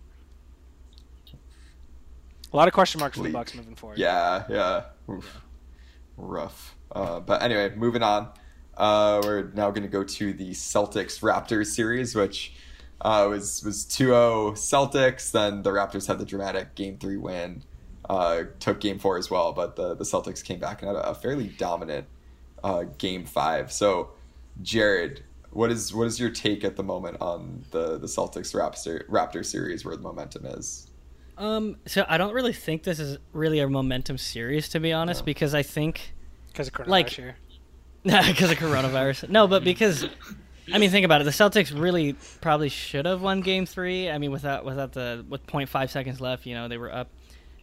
A lot of question marks for the. Bucks moving forward. Yeah, yeah. Oof. Rough. Uh, but anyway, moving on. Uh, we're now going to go to the Celtics Raptors series, which uh, was was 2-0 Celtics. Then the Raptors had the dramatic Game Three win. Uh, took Game Four as well, but the the Celtics came back and had a, a fairly dominant uh, Game Five. So, Jarod, what is what is your take at the moment on the the Celtics Raptor Raptor series, where the momentum is? Um, so I don't really think this is really a momentum series, to be honest, No. because I think because of coronavirus Like- here. because of coronavirus. No, but because I mean, think about it. The Celtics really probably should have won Game Three. I mean, without without the with 0.5 seconds left, you know, they were up.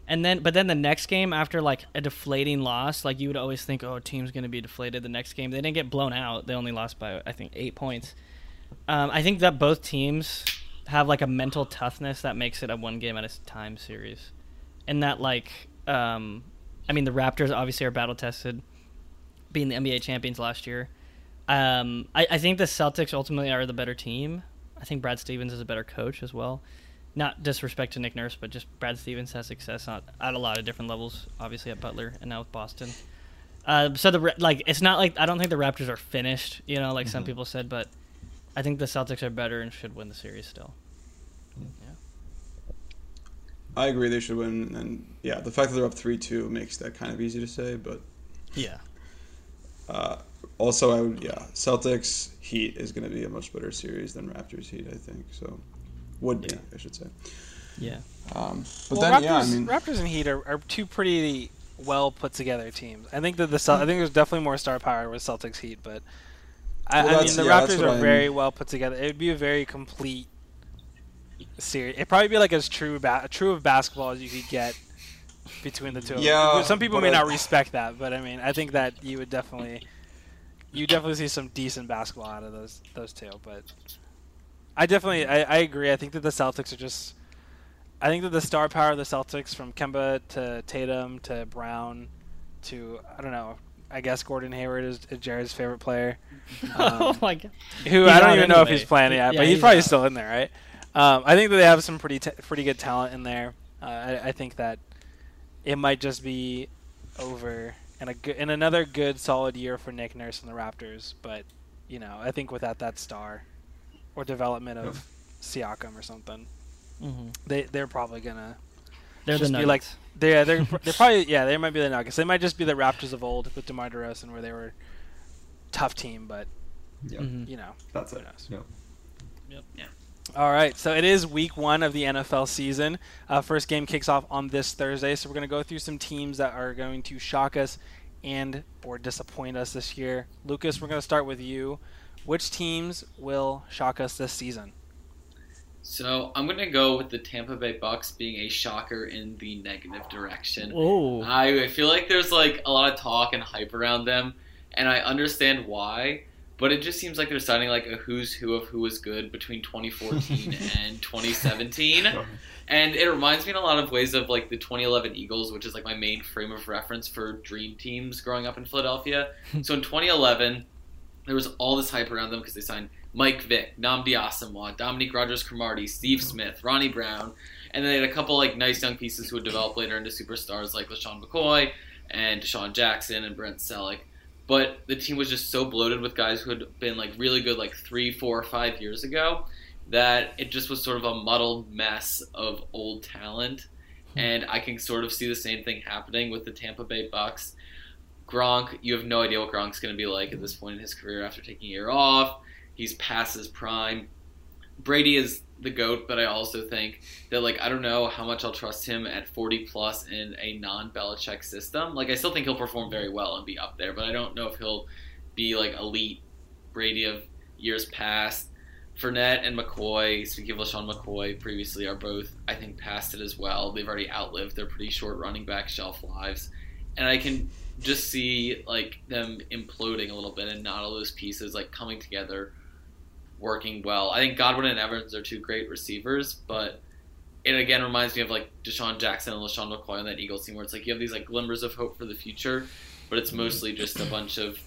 And then, but then the next game after like a deflating loss, like you would always think, oh, team's going to be deflated the next game. They didn't get blown out. They only lost by I think eight points. Um, I think that both teams have like a mental toughness that makes it a one game at a time series, and that like, um, I mean, the Raptors obviously are battle tested, being the NBA champions last year. Um, I, I think the Celtics ultimately are the better team. I think Brad Stevens is a better coach as well. Not disrespect to Nick Nurse, but just Brad Stevens has success on, at a lot of different levels. Obviously at Butler and now with Boston. Uh, so the like it's not like I don't think the Raptors are finished. You know, like some people said, but I think the Celtics are better and should win the series still. Yeah. I agree they should win, and yeah, the fact that they're up three two makes that kind of easy to say. But Yeah. uh, also, I would yeah, Celtics Heat is going to be a much better series than Raptors Heat. I think so. Would be, Yeah. I should say. Yeah. Um, but well, then Raptors, yeah, I mean, Raptors and Heat are, are two pretty well put together teams. I think that the Cel- I think there's definitely more star power with Celtics Heat, but I, Well, I mean the yeah, Raptors are I'm- very well put together. It would be a very complete series. It'd probably be like as true ba- true of basketball as you could get between the two. of them. Yeah, some people may I- not respect that, but I mean I think that you would definitely you definitely see some decent basketball out of those those two. But I definitely I, I agree. I think that the Celtics are just I think that the star power of the Celtics, from Kemba to Tatum to Brown to I don't know, I guess Gordon Hayward is, is Jarod's favorite player. oh Um, my god. who He's I don't even know if he's playing yet, yeah, but he's, he's probably out. still in there, right? Um, I think that they have some pretty t- pretty good talent in there. Uh, I, I think that it might just be over and a good and another good solid year for Nick Nurse and the Raptors. But you know, I think without that star or development of Siakam or something, hmm they they're probably gonna They're just the just be like they're they're they're probably yeah they might be the Nuggets. They might just be the Raptors of old with DeMar DeRozan, where they were tough team, but Yeah, Mhm. you know. that's Who it. knows? Yep. Yeah. All right, so it is week one of the NFL season. Uh, first game kicks off on this Thursday, so we're going to go through some teams that are going to shock us and or disappoint us this year. Lucas, we're going to start with you. Which teams will shock us this season? So I'm gonna go with the Tampa Bay Bucs being a shocker in the negative direction. Oh. I feel like there's like a lot of talk and hype around them, and I understand why. But it just seems like they're signing like a who's who of who was good between 2014 and 2017, and it reminds me in a lot of ways of like the 2011 Eagles, which is like my main frame of reference for dream teams growing up in Philadelphia. so in 2011, there was all this hype around them because they signed Mike Vick, Nnamdi Asomugha, Dominique Rodgers-Cromartie, Steve Smith, Ronnie Brown, and then they had a couple like nice young pieces who would develop later into superstars like LeSean McCoy and DeSean Jackson and Brent Celek. But the team was just so bloated with guys who had been like really good like three, four, or five years ago that it just was sort of a muddled mess of old talent. Hmm. And I can sort of see the same thing happening with the Tampa Bay Bucs. Gronk, you have no idea what Gronk's going to be like at this point in his career after taking a year off. He's past his prime. Brady is the goat, but I also think that like I don't know how much I'll trust him at 40 plus in a non-Belichick system. Like I still think he'll perform very well and be up there, but I don't know if he'll be like elite Brady of years past. Fournette and McCoy, speaking of LeSean McCoy, previously are both I think past it as well. They've already outlived their pretty short running back shelf lives, and I can just see like them imploding a little bit and not all those pieces like coming together working well. I think Godwin and Evans are two great receivers, but it again reminds me of like DeSean Jackson and LeSean McCoy on that Eagles team where it's like you have these like glimmers of hope for the future, but it's mostly just a bunch of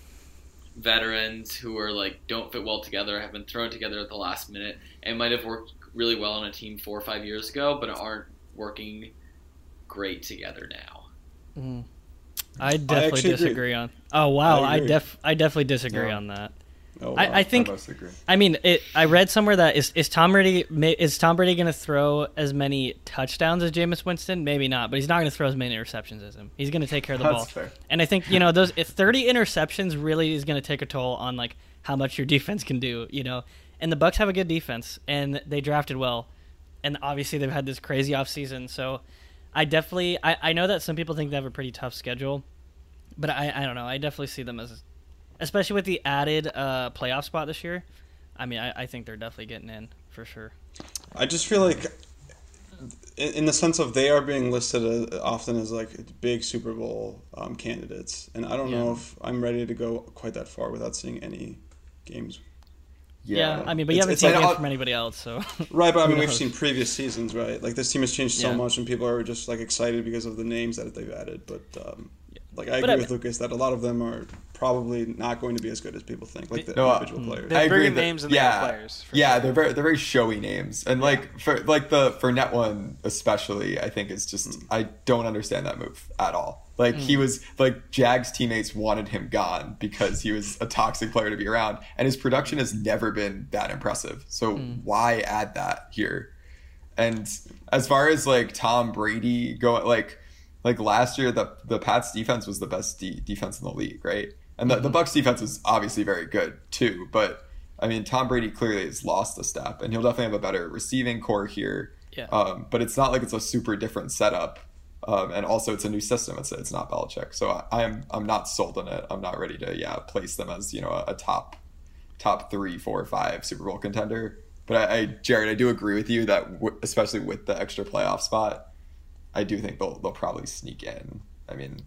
veterans who are like don't fit well together, have been thrown together at the last minute, and might have worked really well on a team four or five years ago, but aren't working great together now. Mhm. I definitely agree. disagree on. Oh wow, I I, def I definitely disagree Yeah. on that. Oh, I, wow. I think I. I mean, it. I read somewhere that is is Tom Brady is Tom Brady going to throw as many touchdowns as Jameis Winston? Maybe not, but he's not going to throw as many interceptions as him. He's going to take care of the That's ball. fair. And I think you know those if 30 interceptions really is going to take a toll on like how much your defense can do. You know, and the Bucs have a good defense and they drafted well, and obviously they've had this crazy offseason. So I definitely I, I know that some people think they have a pretty tough schedule, but I I don't know. I definitely see them as, especially with the added uh, playoff spot this year. I mean, I, I think they're definitely getting in for sure. I just feel like, in, in the sense of they are being listed as, often as like big Super Bowl um, candidates, and I don't know if I'm ready to go quite that far without seeing any games. Yeah, I mean, but you It's- haven't it's seen like- games from anybody else, so Right, but I mean, we've seen previous seasons, right? Like this team has changed so Yeah. much, and people are just like excited because of the names that they've added. But um, like, I But agree I- with Lucas that a lot of them are probably not going to be as good as people think, like the No, uh, individual players. They're I agree bringing that- names and they yeah, players. for yeah, sure. they're very they're very showy names, and like for like the Fournette one especially, I think is just Hmm. I don't understand that move at all. Like he was like Jags teammates wanted him gone because he was a toxic player to be around, and his production has never been that impressive. So Hmm. why add that here? And as far as like Tom Brady going, like like last year, the the Pats defense was the best de- defense in the league, right? And the, the Bucs defense was obviously very good too. But I mean, Tom Brady clearly has lost a step, and he'll definitely have a better receiving core here. Yeah. Um, but it's not like it's a super different setup. Um, and also, it's a new system. It's it's not Belichick, so I, I'm I'm not sold on it. I'm not ready to yeah place them as you know a, a top top three, four, five Super Bowl contender. But I, I Jarod, I do agree with you that w- especially with the extra playoff spot, I do think they'll they'll probably sneak in. I mean,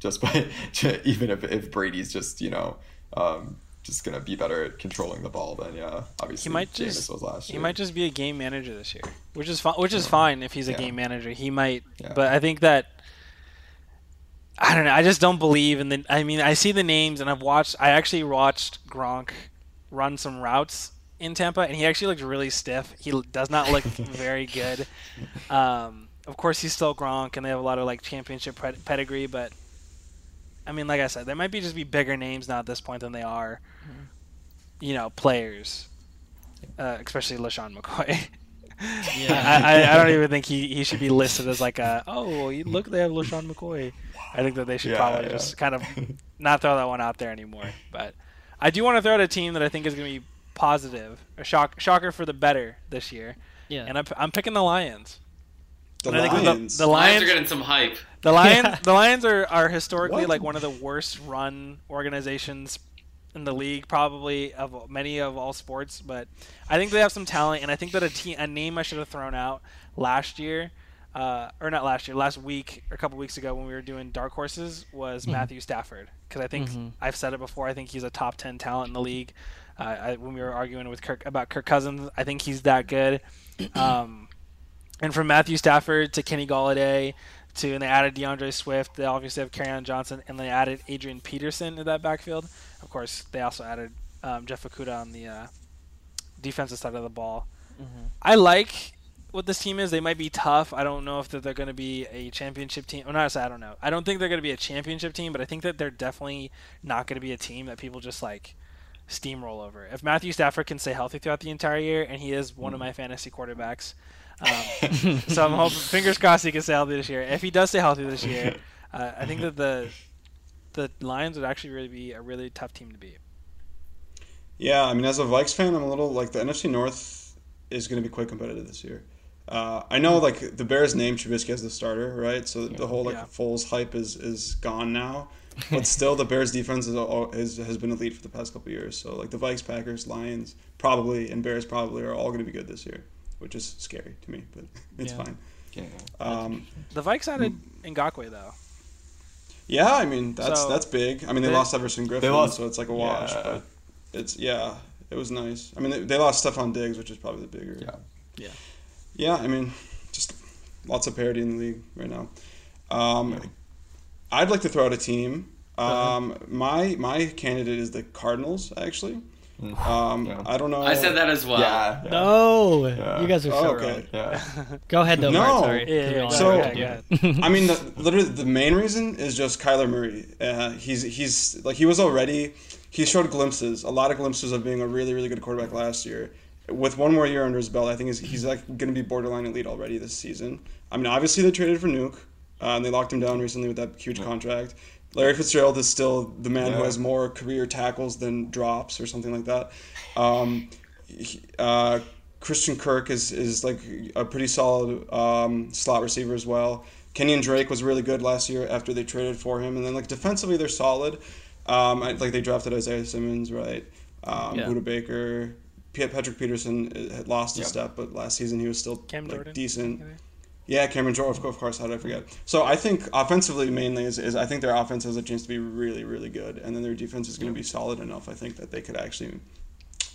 just by even if if Brady's just you know um, just gonna be better at controlling the ball, then yeah, obviously He might just was last he might just be a game manager this year, which is fine. Which is fine if he's a Yeah. game manager. He might, Yeah. but I think that I don't know. I just don't believe in the. I mean, I see the names and I've watched. I actually watched Gronk run some routes in Tampa, and he actually looked really stiff. He does not look very good. Um, of course, he's still Gronk, and they have a lot of like championship ped- pedigree, but. I mean, like I said, there might be just be bigger names now at this point than they are, you know, players, uh, especially LeSean McCoy. Yeah. I, I, I don't even think he, he should be listed as like a oh look they have LeSean McCoy. I think that they should Yeah, probably yeah. just kind of not throw that one out there anymore. But I do want to throw out a team that I think is going to be positive, a shock shocker for the better this year, yeah. and I'm, I'm picking the Lions. The And I think Lions. the, the Lions Lions are getting some hype. the Lions Yeah. the Lions are, are historically What? like one of the worst run organizations in the league, probably of many of all sports. But I think they have some talent, and I think that a team a name I should have thrown out last year, uh, or not last year, last week or a couple weeks ago when we were doing dark horses was Matthew Stafford because I think Mhm. I've said it before. I think he's a top ten talent in the league. Uh, I, when we were arguing with Kirk about Kirk Cousins, I think he's that good. Um, and from Matthew Stafford to Kenny Golladay to and they added D'Andre Swift. They obviously have Kerryon Johnson and they added Adrian Peterson to that backfield. Of course, they also added um, Jeff Okudah on the uh, defensive side of the ball. Mhm. I like what this team is. They might be tough. I don't know if that they're going to be a championship team. Well, not I don't know. I don't think they're going to be a championship team, but I think that they're definitely not going to be a team that people just like steamroll over. If Matthew Stafford can stay healthy throughout the entire year, and he is one of my fantasy quarterbacks, um, so I'm hoping, fingers crossed, he can stay healthy this year. If he does stay healthy this year, uh, I think that the the Lions would actually really be a really tough team to beat. Yeah, I mean, as a Vikes fan, I'm a little like the NFC North is going to be quite competitive this year. Uh, I know like the Bears named Trubisky as the starter, right? So the whole like Yeah. Foles hype is is gone now. But still, the Bears defense is, is has been elite for the past couple years. So like the Vikes, Packers, Lions, probably, and Bears probably are all going to be good this year, which is scary to me, but it's Yeah. fine. Yeah. Um, The Vikes added Ngakoue though. yeah, I mean that's So, that's big. I mean they, they- lost Everson Griffen, lost- so it's like a wash. yeah. But it's yeah, it was nice. I mean they, they lost Stefon Diggs, which is probably the bigger. Yeah. Yeah, Yeah, I mean, just lots of parity in the league right now. Um, I'd like to throw out a team. Uh-huh. Um, my my candidate is the Cardinals. Actually, um, Mm. Yeah. I don't know. I said that as well. Yeah. yeah. No, Yeah. you guys are so Oh, wrong. okay. Yeah. Go ahead though, No. Bart. Sorry. Yeah, yeah, So- yeah, Yeah. I mean, the, literally, the main reason is just Kyler Murray. Uh, he's he's like he was already. He showed glimpses, a lot of glimpses of being a really really good quarterback last year. With one more year under his belt, I think he's, he's like going to be borderline elite already this season. I mean, obviously they traded for Nuke, uh, and they locked him down recently with that huge contract. Larry Fitzgerald is still the man who has more career tackles than drops or something like that. Um, he- uh, Christian Kirk is, is like a pretty solid um, slot receiver as well. Kenyan Drake was really good last year after they traded for him, and then like defensively they're solid. Um, I, like they drafted Isaiah Simmons, right? Um, Yeah. Budda Baker, P- Patrick Peterson uh, had lost a Yeah. step, but last season he was still Cam like, Jordan. decent. Yeah, Cameron Jordan, of course, how did I forget? So I think offensively mainly is, is I think their offense has a chance to be really, really good, and then their defense is going to be solid enough. I think that they could actually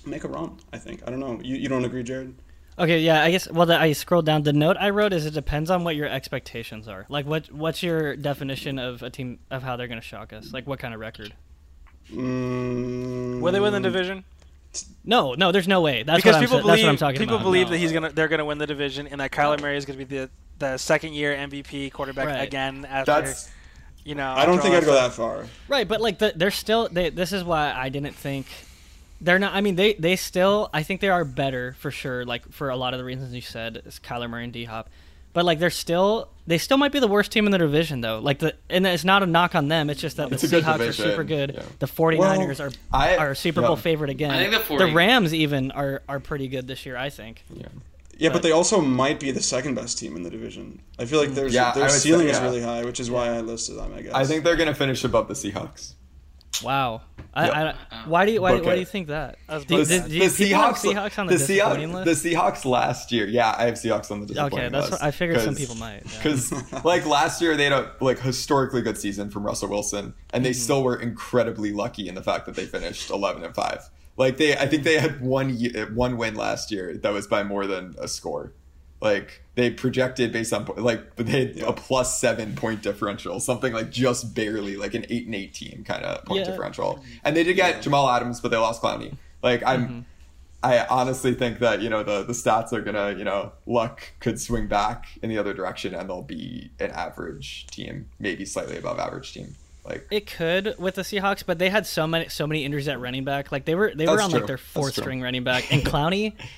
make a run. I think I don't know. You, you don't agree, Jarod? Okay, yeah, I guess. Well, the, I scrolled down. The note I wrote is it depends on what your expectations are. Like, what what's your definition of a team of how they're going to shock us? Like, what kind of record? Mm, Will they win the division? No, no, there's no way. That's because what I'm, people believe that's what I'm talking people about. believe No. that he's gonna they're gonna win the division and that Kyler Murray is gonna be the the second year MVP quarterback Right. again after That's you know. I don't think I'd go that that far. Right, but like the, they're still. They, this is why I didn't think They're not. I mean, they they still. I think they are better for sure. Like for a lot of the reasons you said, is Kyler Murray and D Hop. But like they're still they still might be the worst team in the division though. Like the and it's not a knock on them. It's just that It's the Seahawks are super good. yeah. The 49ers are I- are Super Bowl yeah. favorite again. I think the the Rams even are are pretty good this year. I think. Yeah. Yeah, But- but they also might be the second best team in the division. I feel like mm. their Yeah, their would say, ceiling is really high, which is why I listed them. I guess. I think they're gonna finish above the Seahawks. Wow. I, Yep. I, why do you why, why do you think that? That's Do, both do, bad. do you people have Seahawks on the, the disappointing Seahawks, list? the Seahawks last year. Yeah, I have Seahawks on the disappointing Okay, that's list. what I figured some people might, yeah. Because like last year, they had a like historically good season from Russell Wilson, and they Mm-hmm. still were incredibly lucky in the fact that they finished eleven and five. Like they, I think they had one one win last year that was by more than a score. Like they projected based on like they had a plus seven point differential, something like just barely like an eight and eight team kind of point Yeah. differential. And they did get Jamal Adams, but they lost Clowney. Like I'm. Mm-hmm. I honestly think that you know the the stats are gonna you know luck could swing back in the other direction and they'll be an average team, maybe slightly above average team. Like It could with the Seahawks, but they had so many so many injuries at running back. Like they were they were on true. like their fourth string running back, and Clowney Yeah.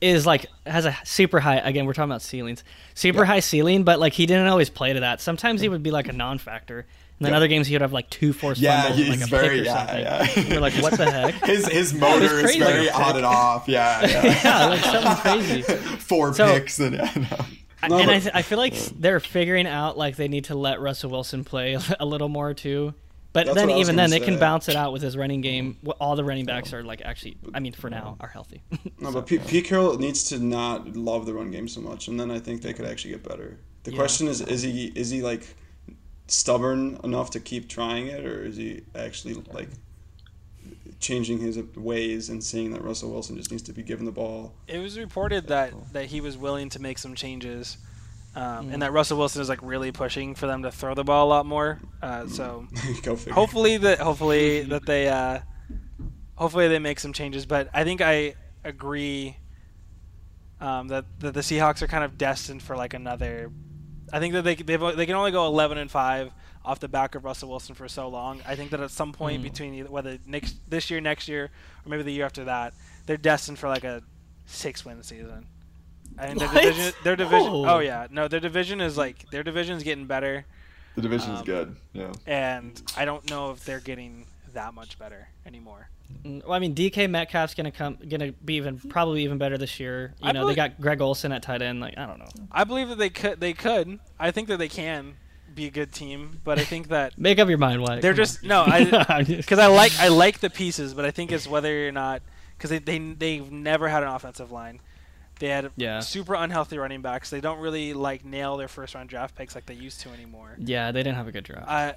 is like has a super high. Again, we're talking about ceilings, super high ceiling, but like he didn't always play to that. Sometimes he would be like a non-factor, and then Yeah. other games he would have like two forced yeah, fumbles, and, he's like a very pick or yeah something. yeah. And We're like, what the heck? his his motor is crazy. very Like on and off. Yeah, yeah. yeah, like something crazy. Four So- picks and yeah, no. No, and I, but- th- I feel like they're figuring out like they need to let Russell Wilson play a little more too. But That's then what I was even gonna then they can say. bounce it out with his running game. All the running backs are like actually, I mean, for now, are healthy. No, but P- Pete Carroll needs to not love the run game so much, and then I think they could actually get better. The Yeah. question is, is he is he like stubborn enough to keep trying it, or is he actually like changing his ways and seeing that Russell Wilson just needs to be given the ball? It was reported that that he was willing to make some changes, um, Mm. and that Russell Wilson is like really pushing for them to throw the ball a lot more. Uh, so hopefully that hopefully that they uh, hopefully they make some changes. But I think I agree um, that that the Seahawks are kind of destined for like another. I think that they they've, they can only go 11 and five off the back of Russell Wilson for so long. I think that at some point Mm. between whether next this year, next year, or maybe the year after that, they're destined for like a six win season. I think their What? division, their division. No. Oh yeah, no, their division is like their division's getting better, The division's Um, good. Yeah. and I don't know if they're getting that much better anymore. Mm, well, I mean, DK Metcalf's gonna come, gonna be even probably even better this year. You I know, believe- they got Greg Olsen at tight end. Like, I don't know. I believe that they could. They could. I think that they can be a good team, but I think that Make up your mind, Wyatt. they're Come on. just no. I I'm just- because I like I like the pieces, but I think it's whether or not because they they they've never had an offensive line. They had Yeah. super unhealthy running backs. They don't really like nail their first round draft picks like they used to anymore. yeah, they didn't have a good draft. Uh,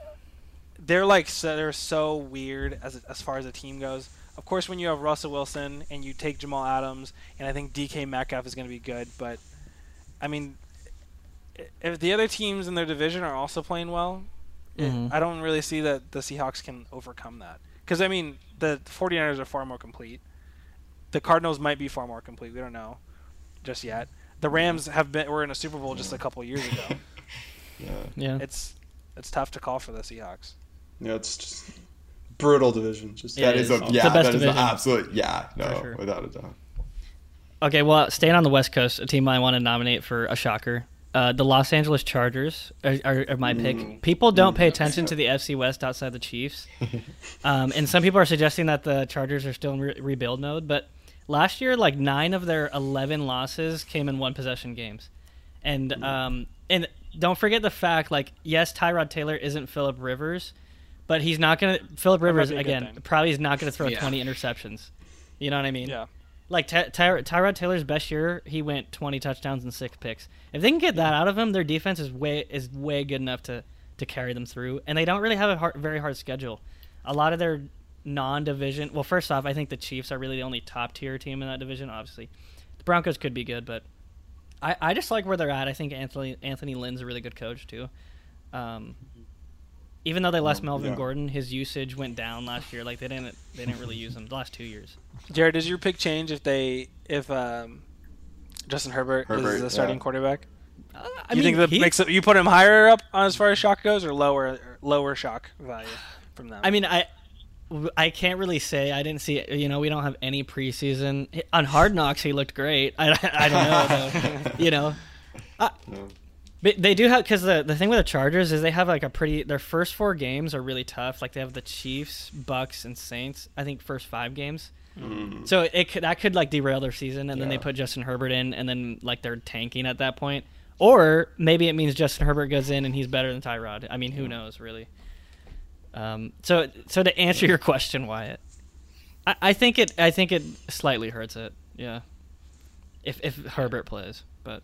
they're like so, they're so weird as as far as the team goes. Of course, when you have Russell Wilson and you take Jamal Adams, and I think DK Metcalf is going to be good, but I mean, if the other teams in their division are also playing well, it- Mhm. I don't really see that the Seahawks can overcome that. Because I mean, the 49ers are far more complete. The Cardinals might be far more complete. We don't know just yet. The Rams have been were in a Super Bowl just a couple years ago. Yeah. yeah. it's it's tough to call for the Seahawks. Yeah, it's just brutal division. Just Yeah, That it is is. a yeah. the best that is division. an absolute yeah. No, sure. without a doubt. Okay, well, staying on the West Coast, a team I want to nominate for a shocker. Uh, the Los Angeles Chargers are, are, are my pick. People don't pay attention to the FC West outside the Chiefs. um, and some people are suggesting that the Chargers are still in re- rebuild mode. But last year, like nine of their 11 losses came in one possession games. And um, and don't forget the fact, like, yes, Tyrod Taylor isn't Philip Rivers, but he's not going to. Philip Rivers, be a good again, probably is not going to throw Yeah. 20 interceptions. You know what I mean? Yeah. Like Ty- Ty- Tyrod Taylor's best year, he went 20 touchdowns and six picks. If they can get that out of him, their defense is way is way good enough to to carry them through. And they don't really have a hard, very hard schedule. A lot of their non-division. Well, first off, I think the Chiefs are really the only top tier team in that division. Obviously, the Broncos could be good, but I, I just like where they're at. I think Anthony Anthony Lynn's a really good coach too. Um, even though they lost Melvin yeah. Gordon, his usage went down last year. Like they didn't they didn't really use him the last two years. Jarod, does your pick change if they if um, Justin Herbert, Herbert, is the starting yeah. quarterback? Uh, I you mean, think that he- makes it, you put him higher up on as far as shock goes, or lower lower shock value from them? I mean, I w- I can't really say. I didn't see. You know, we don't have any preseason on Hard Knocks. He looked great. I, I don't know though. you know, uh, but they do have because the the thing with the Chargers is they have like a pretty. Their first four games are really tough. Like they have the Chiefs, Bucs, and Saints. I think first five games. So it could, that could like derail their season, and then they put Justin Herbert in, and then like they're tanking at that point. Or maybe it means Justin Herbert goes in and he's better than Tyrod. I mean, who knows, really? Um, so, so to answer your question, Wyatt, I, I think it, I think it slightly hurts it. Yeah, if if Herbert plays, but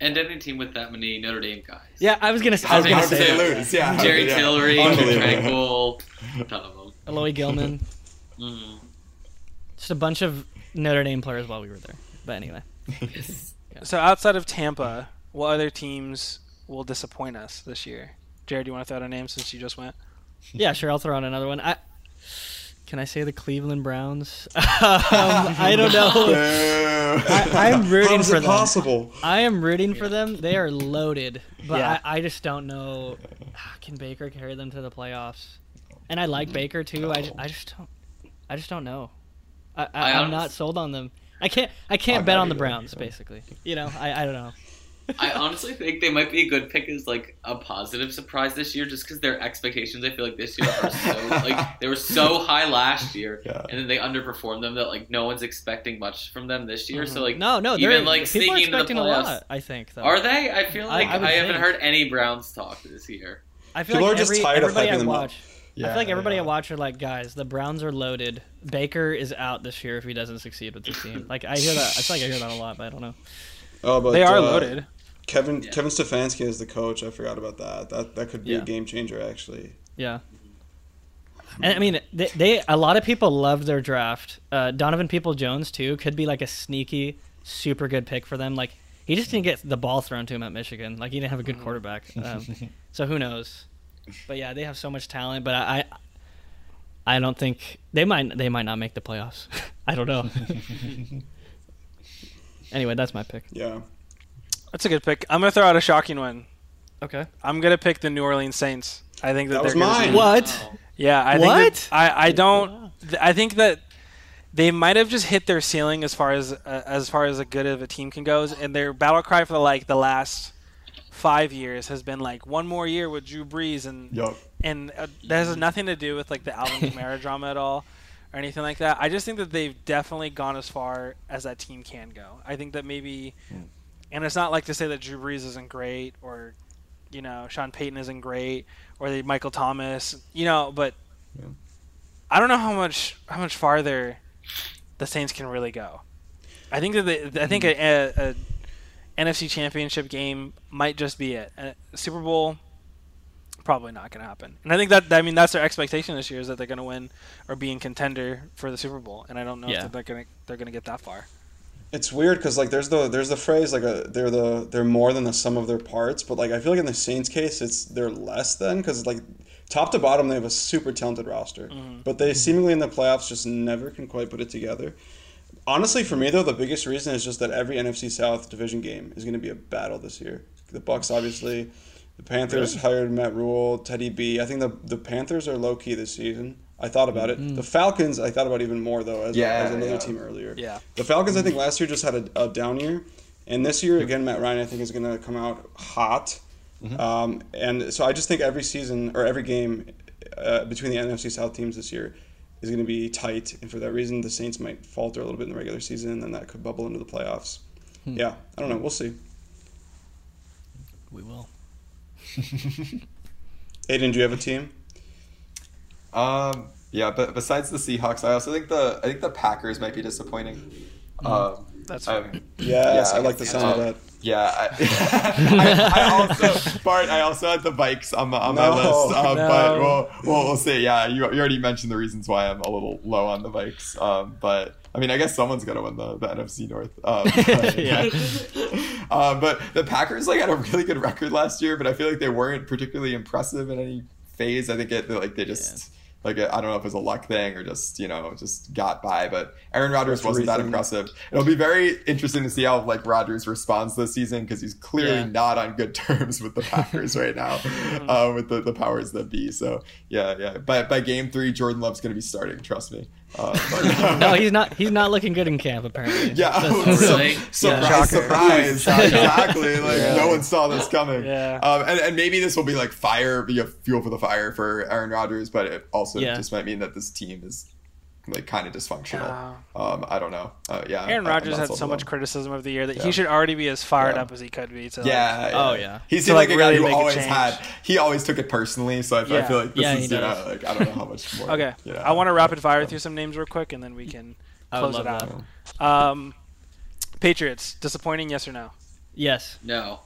And any team with that many Notre Dame guys. yeah, I was gonna, I was gonna was say gonna lose. Yeah, Jerry yeah. Tillery, Unbelievable. Tranquill, ton of them. Alohi Gilman, Mhm. just a bunch of Notre Dame players while we were there. But anyway, So outside of Tampa, what other teams will disappoint us this year? Jarod, do you want to throw out a name since you just went? yeah, sure, I'll throw out another one. I can I say the Cleveland Browns? um, I don't know. I, I'm How rooting is for it them. possible? I am rooting for them. They are loaded, but Yeah. I, I just don't know. Can Baker carry them to the playoffs? And I like Baker too. I, I just don't. I just don't know. I, I, I I'm not sold on them. I can't. I can't I'm bet on the either. Browns. Basically, you know. I, I don't know. I honestly think they might be a good pick as like a positive surprise this year, just because their expectations. I feel like this year are so like they were so high last year, Yeah. and then they underperformed them that like no one's expecting much from them this year. So like Mm-hmm. No, no. even they're like people are sneaking into the expecting a playoffs. lot. I think. Though. Are they? I feel like I I, would haven't think. heard any Browns talk this year. I feel People like are just tired of everybody hyping I them up. watch. I feel like everybody yeah. I watch are like, guys, the Browns are loaded. Baker is out this year if he doesn't succeed with this team. Like I hear that. I feel like I hear that a lot, but I don't know. Oh, but they are uh, loaded. Kevin Yeah. Kevin Stefanski is the coach. I forgot about that. That that could be Yeah. a game changer actually. Yeah. And I mean, they, they a lot of people loved their draft. Uh, Donovan People Jones too could be like a sneaky, super good pick for them. Like he just didn't get the ball thrown to him at Michigan. Like he didn't have a good quarterback. Um, so who knows? But yeah, they have so much talent. But I, I, I don't think they might. They might not make the playoffs. I don't know. anyway, that's my pick. Yeah. That's a good pick. I'm gonna throw out a shocking one. Okay. I'm gonna pick the New Orleans Saints. I think that, That they're gonna mine. be- What? Yeah, I What? think that, I I don't. I think that they might have just hit their ceiling as far as uh, as far as a good of a team can goes, and their battle cry for like the last five years has been like one more year with Drew Brees, and Yup. and uh, that has nothing to do with like the Alvin Kamara drama at all or anything like that. I just think that they've definitely gone as far as that team can go. I think that maybe, and it's not like to say that Drew Brees isn't great or, you know, Sean Payton isn't great or the Michael Thomas, you know, but Yeah. I don't know how much how much farther the Saints can really go. I think that they, I think mm-hmm. a, a, a NFC Championship game might just be it. A Super Bowl probably not going to happen. And I think that I mean that's their expectation this year is that they're going to win or be in contender for the Super Bowl. And I don't know Yeah. if they're going to they're going to get that far. It's weird because like there's the there's the phrase like a, they're the they're more than the sum of their parts, but like I feel like in the Saints case it's they're less than because like top to bottom they have a super talented roster, mm-hmm. but they seemingly in the playoffs just never can quite put it together. Honestly, for me though, the biggest reason is just that every NFC South division game is going to be a battle this year. The Bucs obviously, the Panthers hired Matt Rhule, Teddy B. I think the the Panthers are low key this season. I thought about it. The Falcons I thought about even more though as, Yeah, as another yeah. team earlier. Yeah. The Falcons, I think, last year just had a, a down year, and this year again, Matt Ryan, I think, is going to come out hot. Um, and so I just think every season or every game uh, between the NFC South teams this year is going to be tight, and for that reason, the Saints might falter a little bit in the regular season, and then that could bubble into the playoffs. Yeah, I don't know. We'll see. We will. Aidan, do you have a team? Um, yeah, but besides the Seahawks, I also think the I think the Packers might be disappointing. Um, That's um, fair. Yes, Yeah, I like the sound of um, that. Yeah, I, I, I also Bart. I also had the Vikes on my on my list, um, no. but we'll, we'll we'll see. Yeah, you, you already mentioned the reasons why I'm a little low on the Vikes. Um, but I mean, I guess someone's gonna win the, the NFC North. Um, but, Yeah. um, but the Packers like had a really good record last year, but I feel like they weren't particularly impressive in any phase. I think it like they just Like I don't know if it was a luck thing or just you know just got by, but Aaron Rodgers wasn't that impressive. It'll be very interesting to see how like Rodgers responds this season because he's clearly Yeah. not on good terms with the Packers right now, uh, with the, the powers that be. So yeah, yeah. But by game three, Jordan Love's going to be starting. Trust me. Uh, No, he's not. He's not looking good in camp apparently. Yeah, That's- Oh, really? so, Yeah. surprise, Shocker. surprise. exactly. Like no one saw this coming. Yeah. Um, and, and maybe this will be like fire, be a fuel for the fire for Aaron Rodgers, but it also Yeah. just might mean that this team is like kind of dysfunctional. Yeah. Um, I don't know. Uh, yeah. Aaron I- Rodgers had so on much criticism of the year that Yeah. he should already be as fired Yeah. up as he could be. To like, Yeah, Oh, yeah. He To, seemed like, like, a really guy who always had. He always took it personally, so I, I feel like this Yeah, is he you know does. like I don't know how much more. Okay. You know, I want to rapid fire through some names real quick, and then we can I close it out. Um, Patriots disappointing? Yes or no? Yes. No.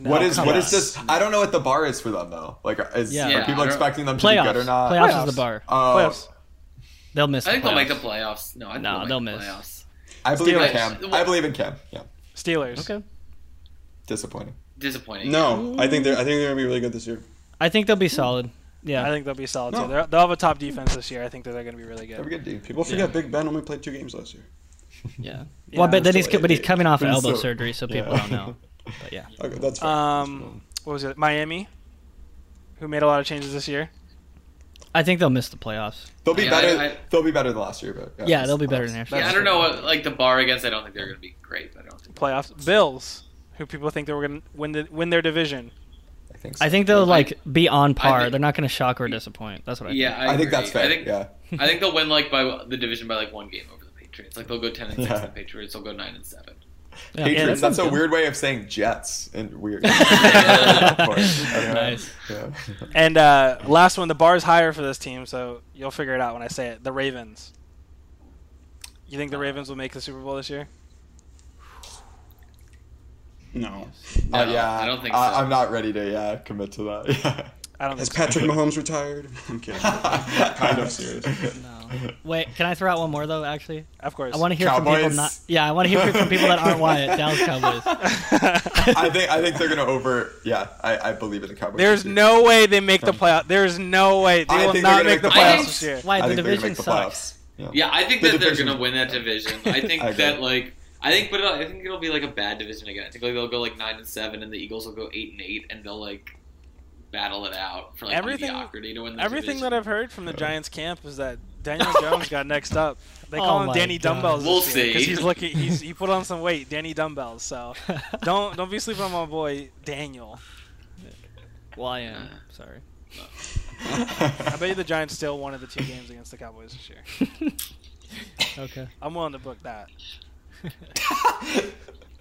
No, What is come what on. is this? I don't know what the bar is for them though. Like, is Yeah. are people expecting them to Playoffs. be good or not? Playoffs, Playoffs. is the bar. Oh, Playoffs. They'll miss. I think the they'll make the playoffs. playoffs. No, I think No, they'll, make they'll the miss. playoffs. I believe in Steelers. Cam. I believe in Cam. Yeah, Steelers? Okay. disappointing. Disappointing. No, I think they're I think they're gonna be really good this year. I think they'll be solid. Yeah. I think they'll be solid No. too. They're, they'll have a top defense this year. I think that they're going to be really good. They're a good. good team. People forget Big Ben only played two games last year. yeah. Yeah, well, but then still he's but he's coming off But he's elbow still- surgery, so people yeah. don't know. But yeah. Okay, that's fine. Um, what was it? Miami, who made a lot of changes this year. I think they'll miss the playoffs. They'll be Yeah, better. I- I- they'll be better than last year, but Yeah, they'll be better than last year. Yeah, I don't know what like the bar against. I don't think they're going to be great. But I don't think Playoffs. Bills, who people think they were going to win the win their division. I think. So. I think they'll like be on par. think- They're not going to shock or disappoint. That's what I Yeah, think. I, I, think agree. that's fair. I think yeah. I think they'll win like by the division by like one game over the Patriots. Like they'll go ten and six. Yeah. And the Patriots will go nine and seven. Yeah. Patriots. that that's a good. weird way of saying Jets and weird. Nice. Yeah. And uh, last one, the bar is higher for this team, so you'll figure it out when I say it. The Ravens. You think the Ravens will make the Super Bowl this year? no. No, Uh, yeah, I don't think so. I'm not ready to yeah commit to that. Yeah. I don't Has think so. Patrick Mahomes retired? I'm kidding. kind of serious. No. Wait, can I throw out one more though? Actually, Of course. I want to hear from people Cowboys. not. Yeah, I want to hear from people that aren't Wyatt. Dallas Cowboys. I think I think they're gonna over. Yeah, I, I believe in the Cowboys. There's no way they make the playoff. There's no way they I will not make the make the playoffs playoffs. this year. Why the think they're gonna division the sucks. playoffs. Yeah. Yeah, I think The that they're going to win that division. I think I that like I think, but I think it'll be like a bad division again. I think like they'll go like nine and seven, and the Eagles will go eight and eight, and they'll like battle it out for like Everything- mediocrity to win the Everything division. that I've heard from the Giants camp is that Daniel Jones got next up. They call Oh him Danny God. Dumbbells We'll see. because he's looking. He's he put on some weight, Danny Dumbbells. So don't don't be sleeping on my boy Daniel. Well, I am. Sorry. I bet you the Giants still wanted the two games against the Cowboys this year. Okay. I'm willing to book that.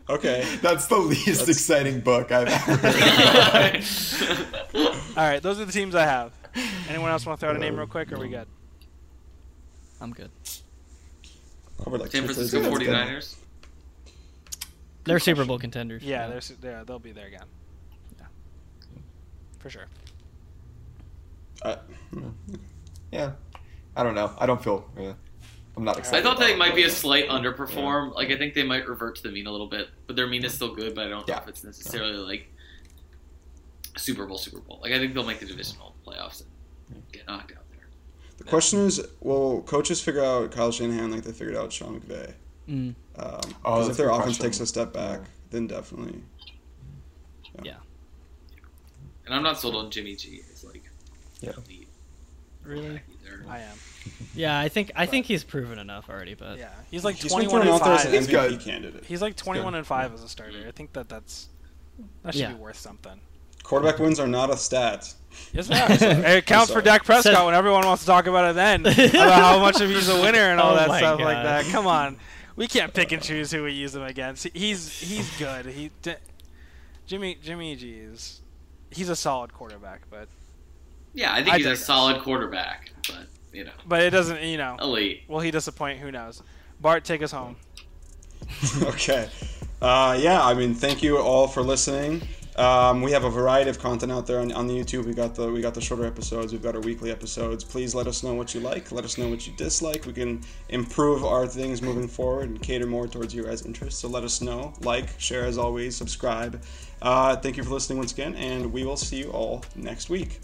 Okay. That's the least exciting book I've ever read. All right, those are the teams I have. Anyone else want to throw out a name real quick? Or are we good? I'm good. Covered like San Francisco thirds of 49ers. They're Super Bowl contenders. Yeah, they're, su- they're they'll be there again. Yeah, for sure. Uh, yeah, I don't know. I don't feel. Yeah, I'm not I thought they might be a slight underperform. Like I think they might revert to the mean a little bit, but their mean is still good. But I don't know if it's necessarily like Super Bowl, Super Bowl. Like I think they'll make the divisional playoffs and get knocked out there. the question is, will coaches figure out Kyle Shanahan like they figured out Sean McVay? Mm. Because Oh, if their offense question. takes a step back, Yeah. then definitely. Yeah. And I'm not sold on Jimmy G as like Yeah. elite Really? either. I am. Yeah, I think I think he's proven enough already. But Yeah, he's like He's 21 and out there as five. an He's MVP good. candidate. He's like 21 good. and 5 as a starter. I think that that's that should Yeah. be worth something. Quarterback wins are not a stat. Yes, it it counts for sorry. Dak Prescott Says- when everyone wants to talk about it then about how much of he's a winner and all Oh that my stuff like that. Come on, we can't pick and choose who we use him against. He's he's good. He d- Jimmy Jimmy G is he's a solid quarterback, but Yeah, I think I he's a solid quarterback, but you know, but it doesn't you know. elite. Will he disappoint? Who knows? Bart, take us home. okay. Uh, yeah, I mean, thank you all for listening. Um, we have a variety of content out there on, on the YouTube. We got the we got the shorter episodes. We've got our weekly episodes. Please let us know what you like. Let us know what you dislike. We can improve our things moving forward and cater more towards your guys' interests. So let us know. Like, share as always, subscribe. Uh, thank you for listening once again, and we will see you all next week.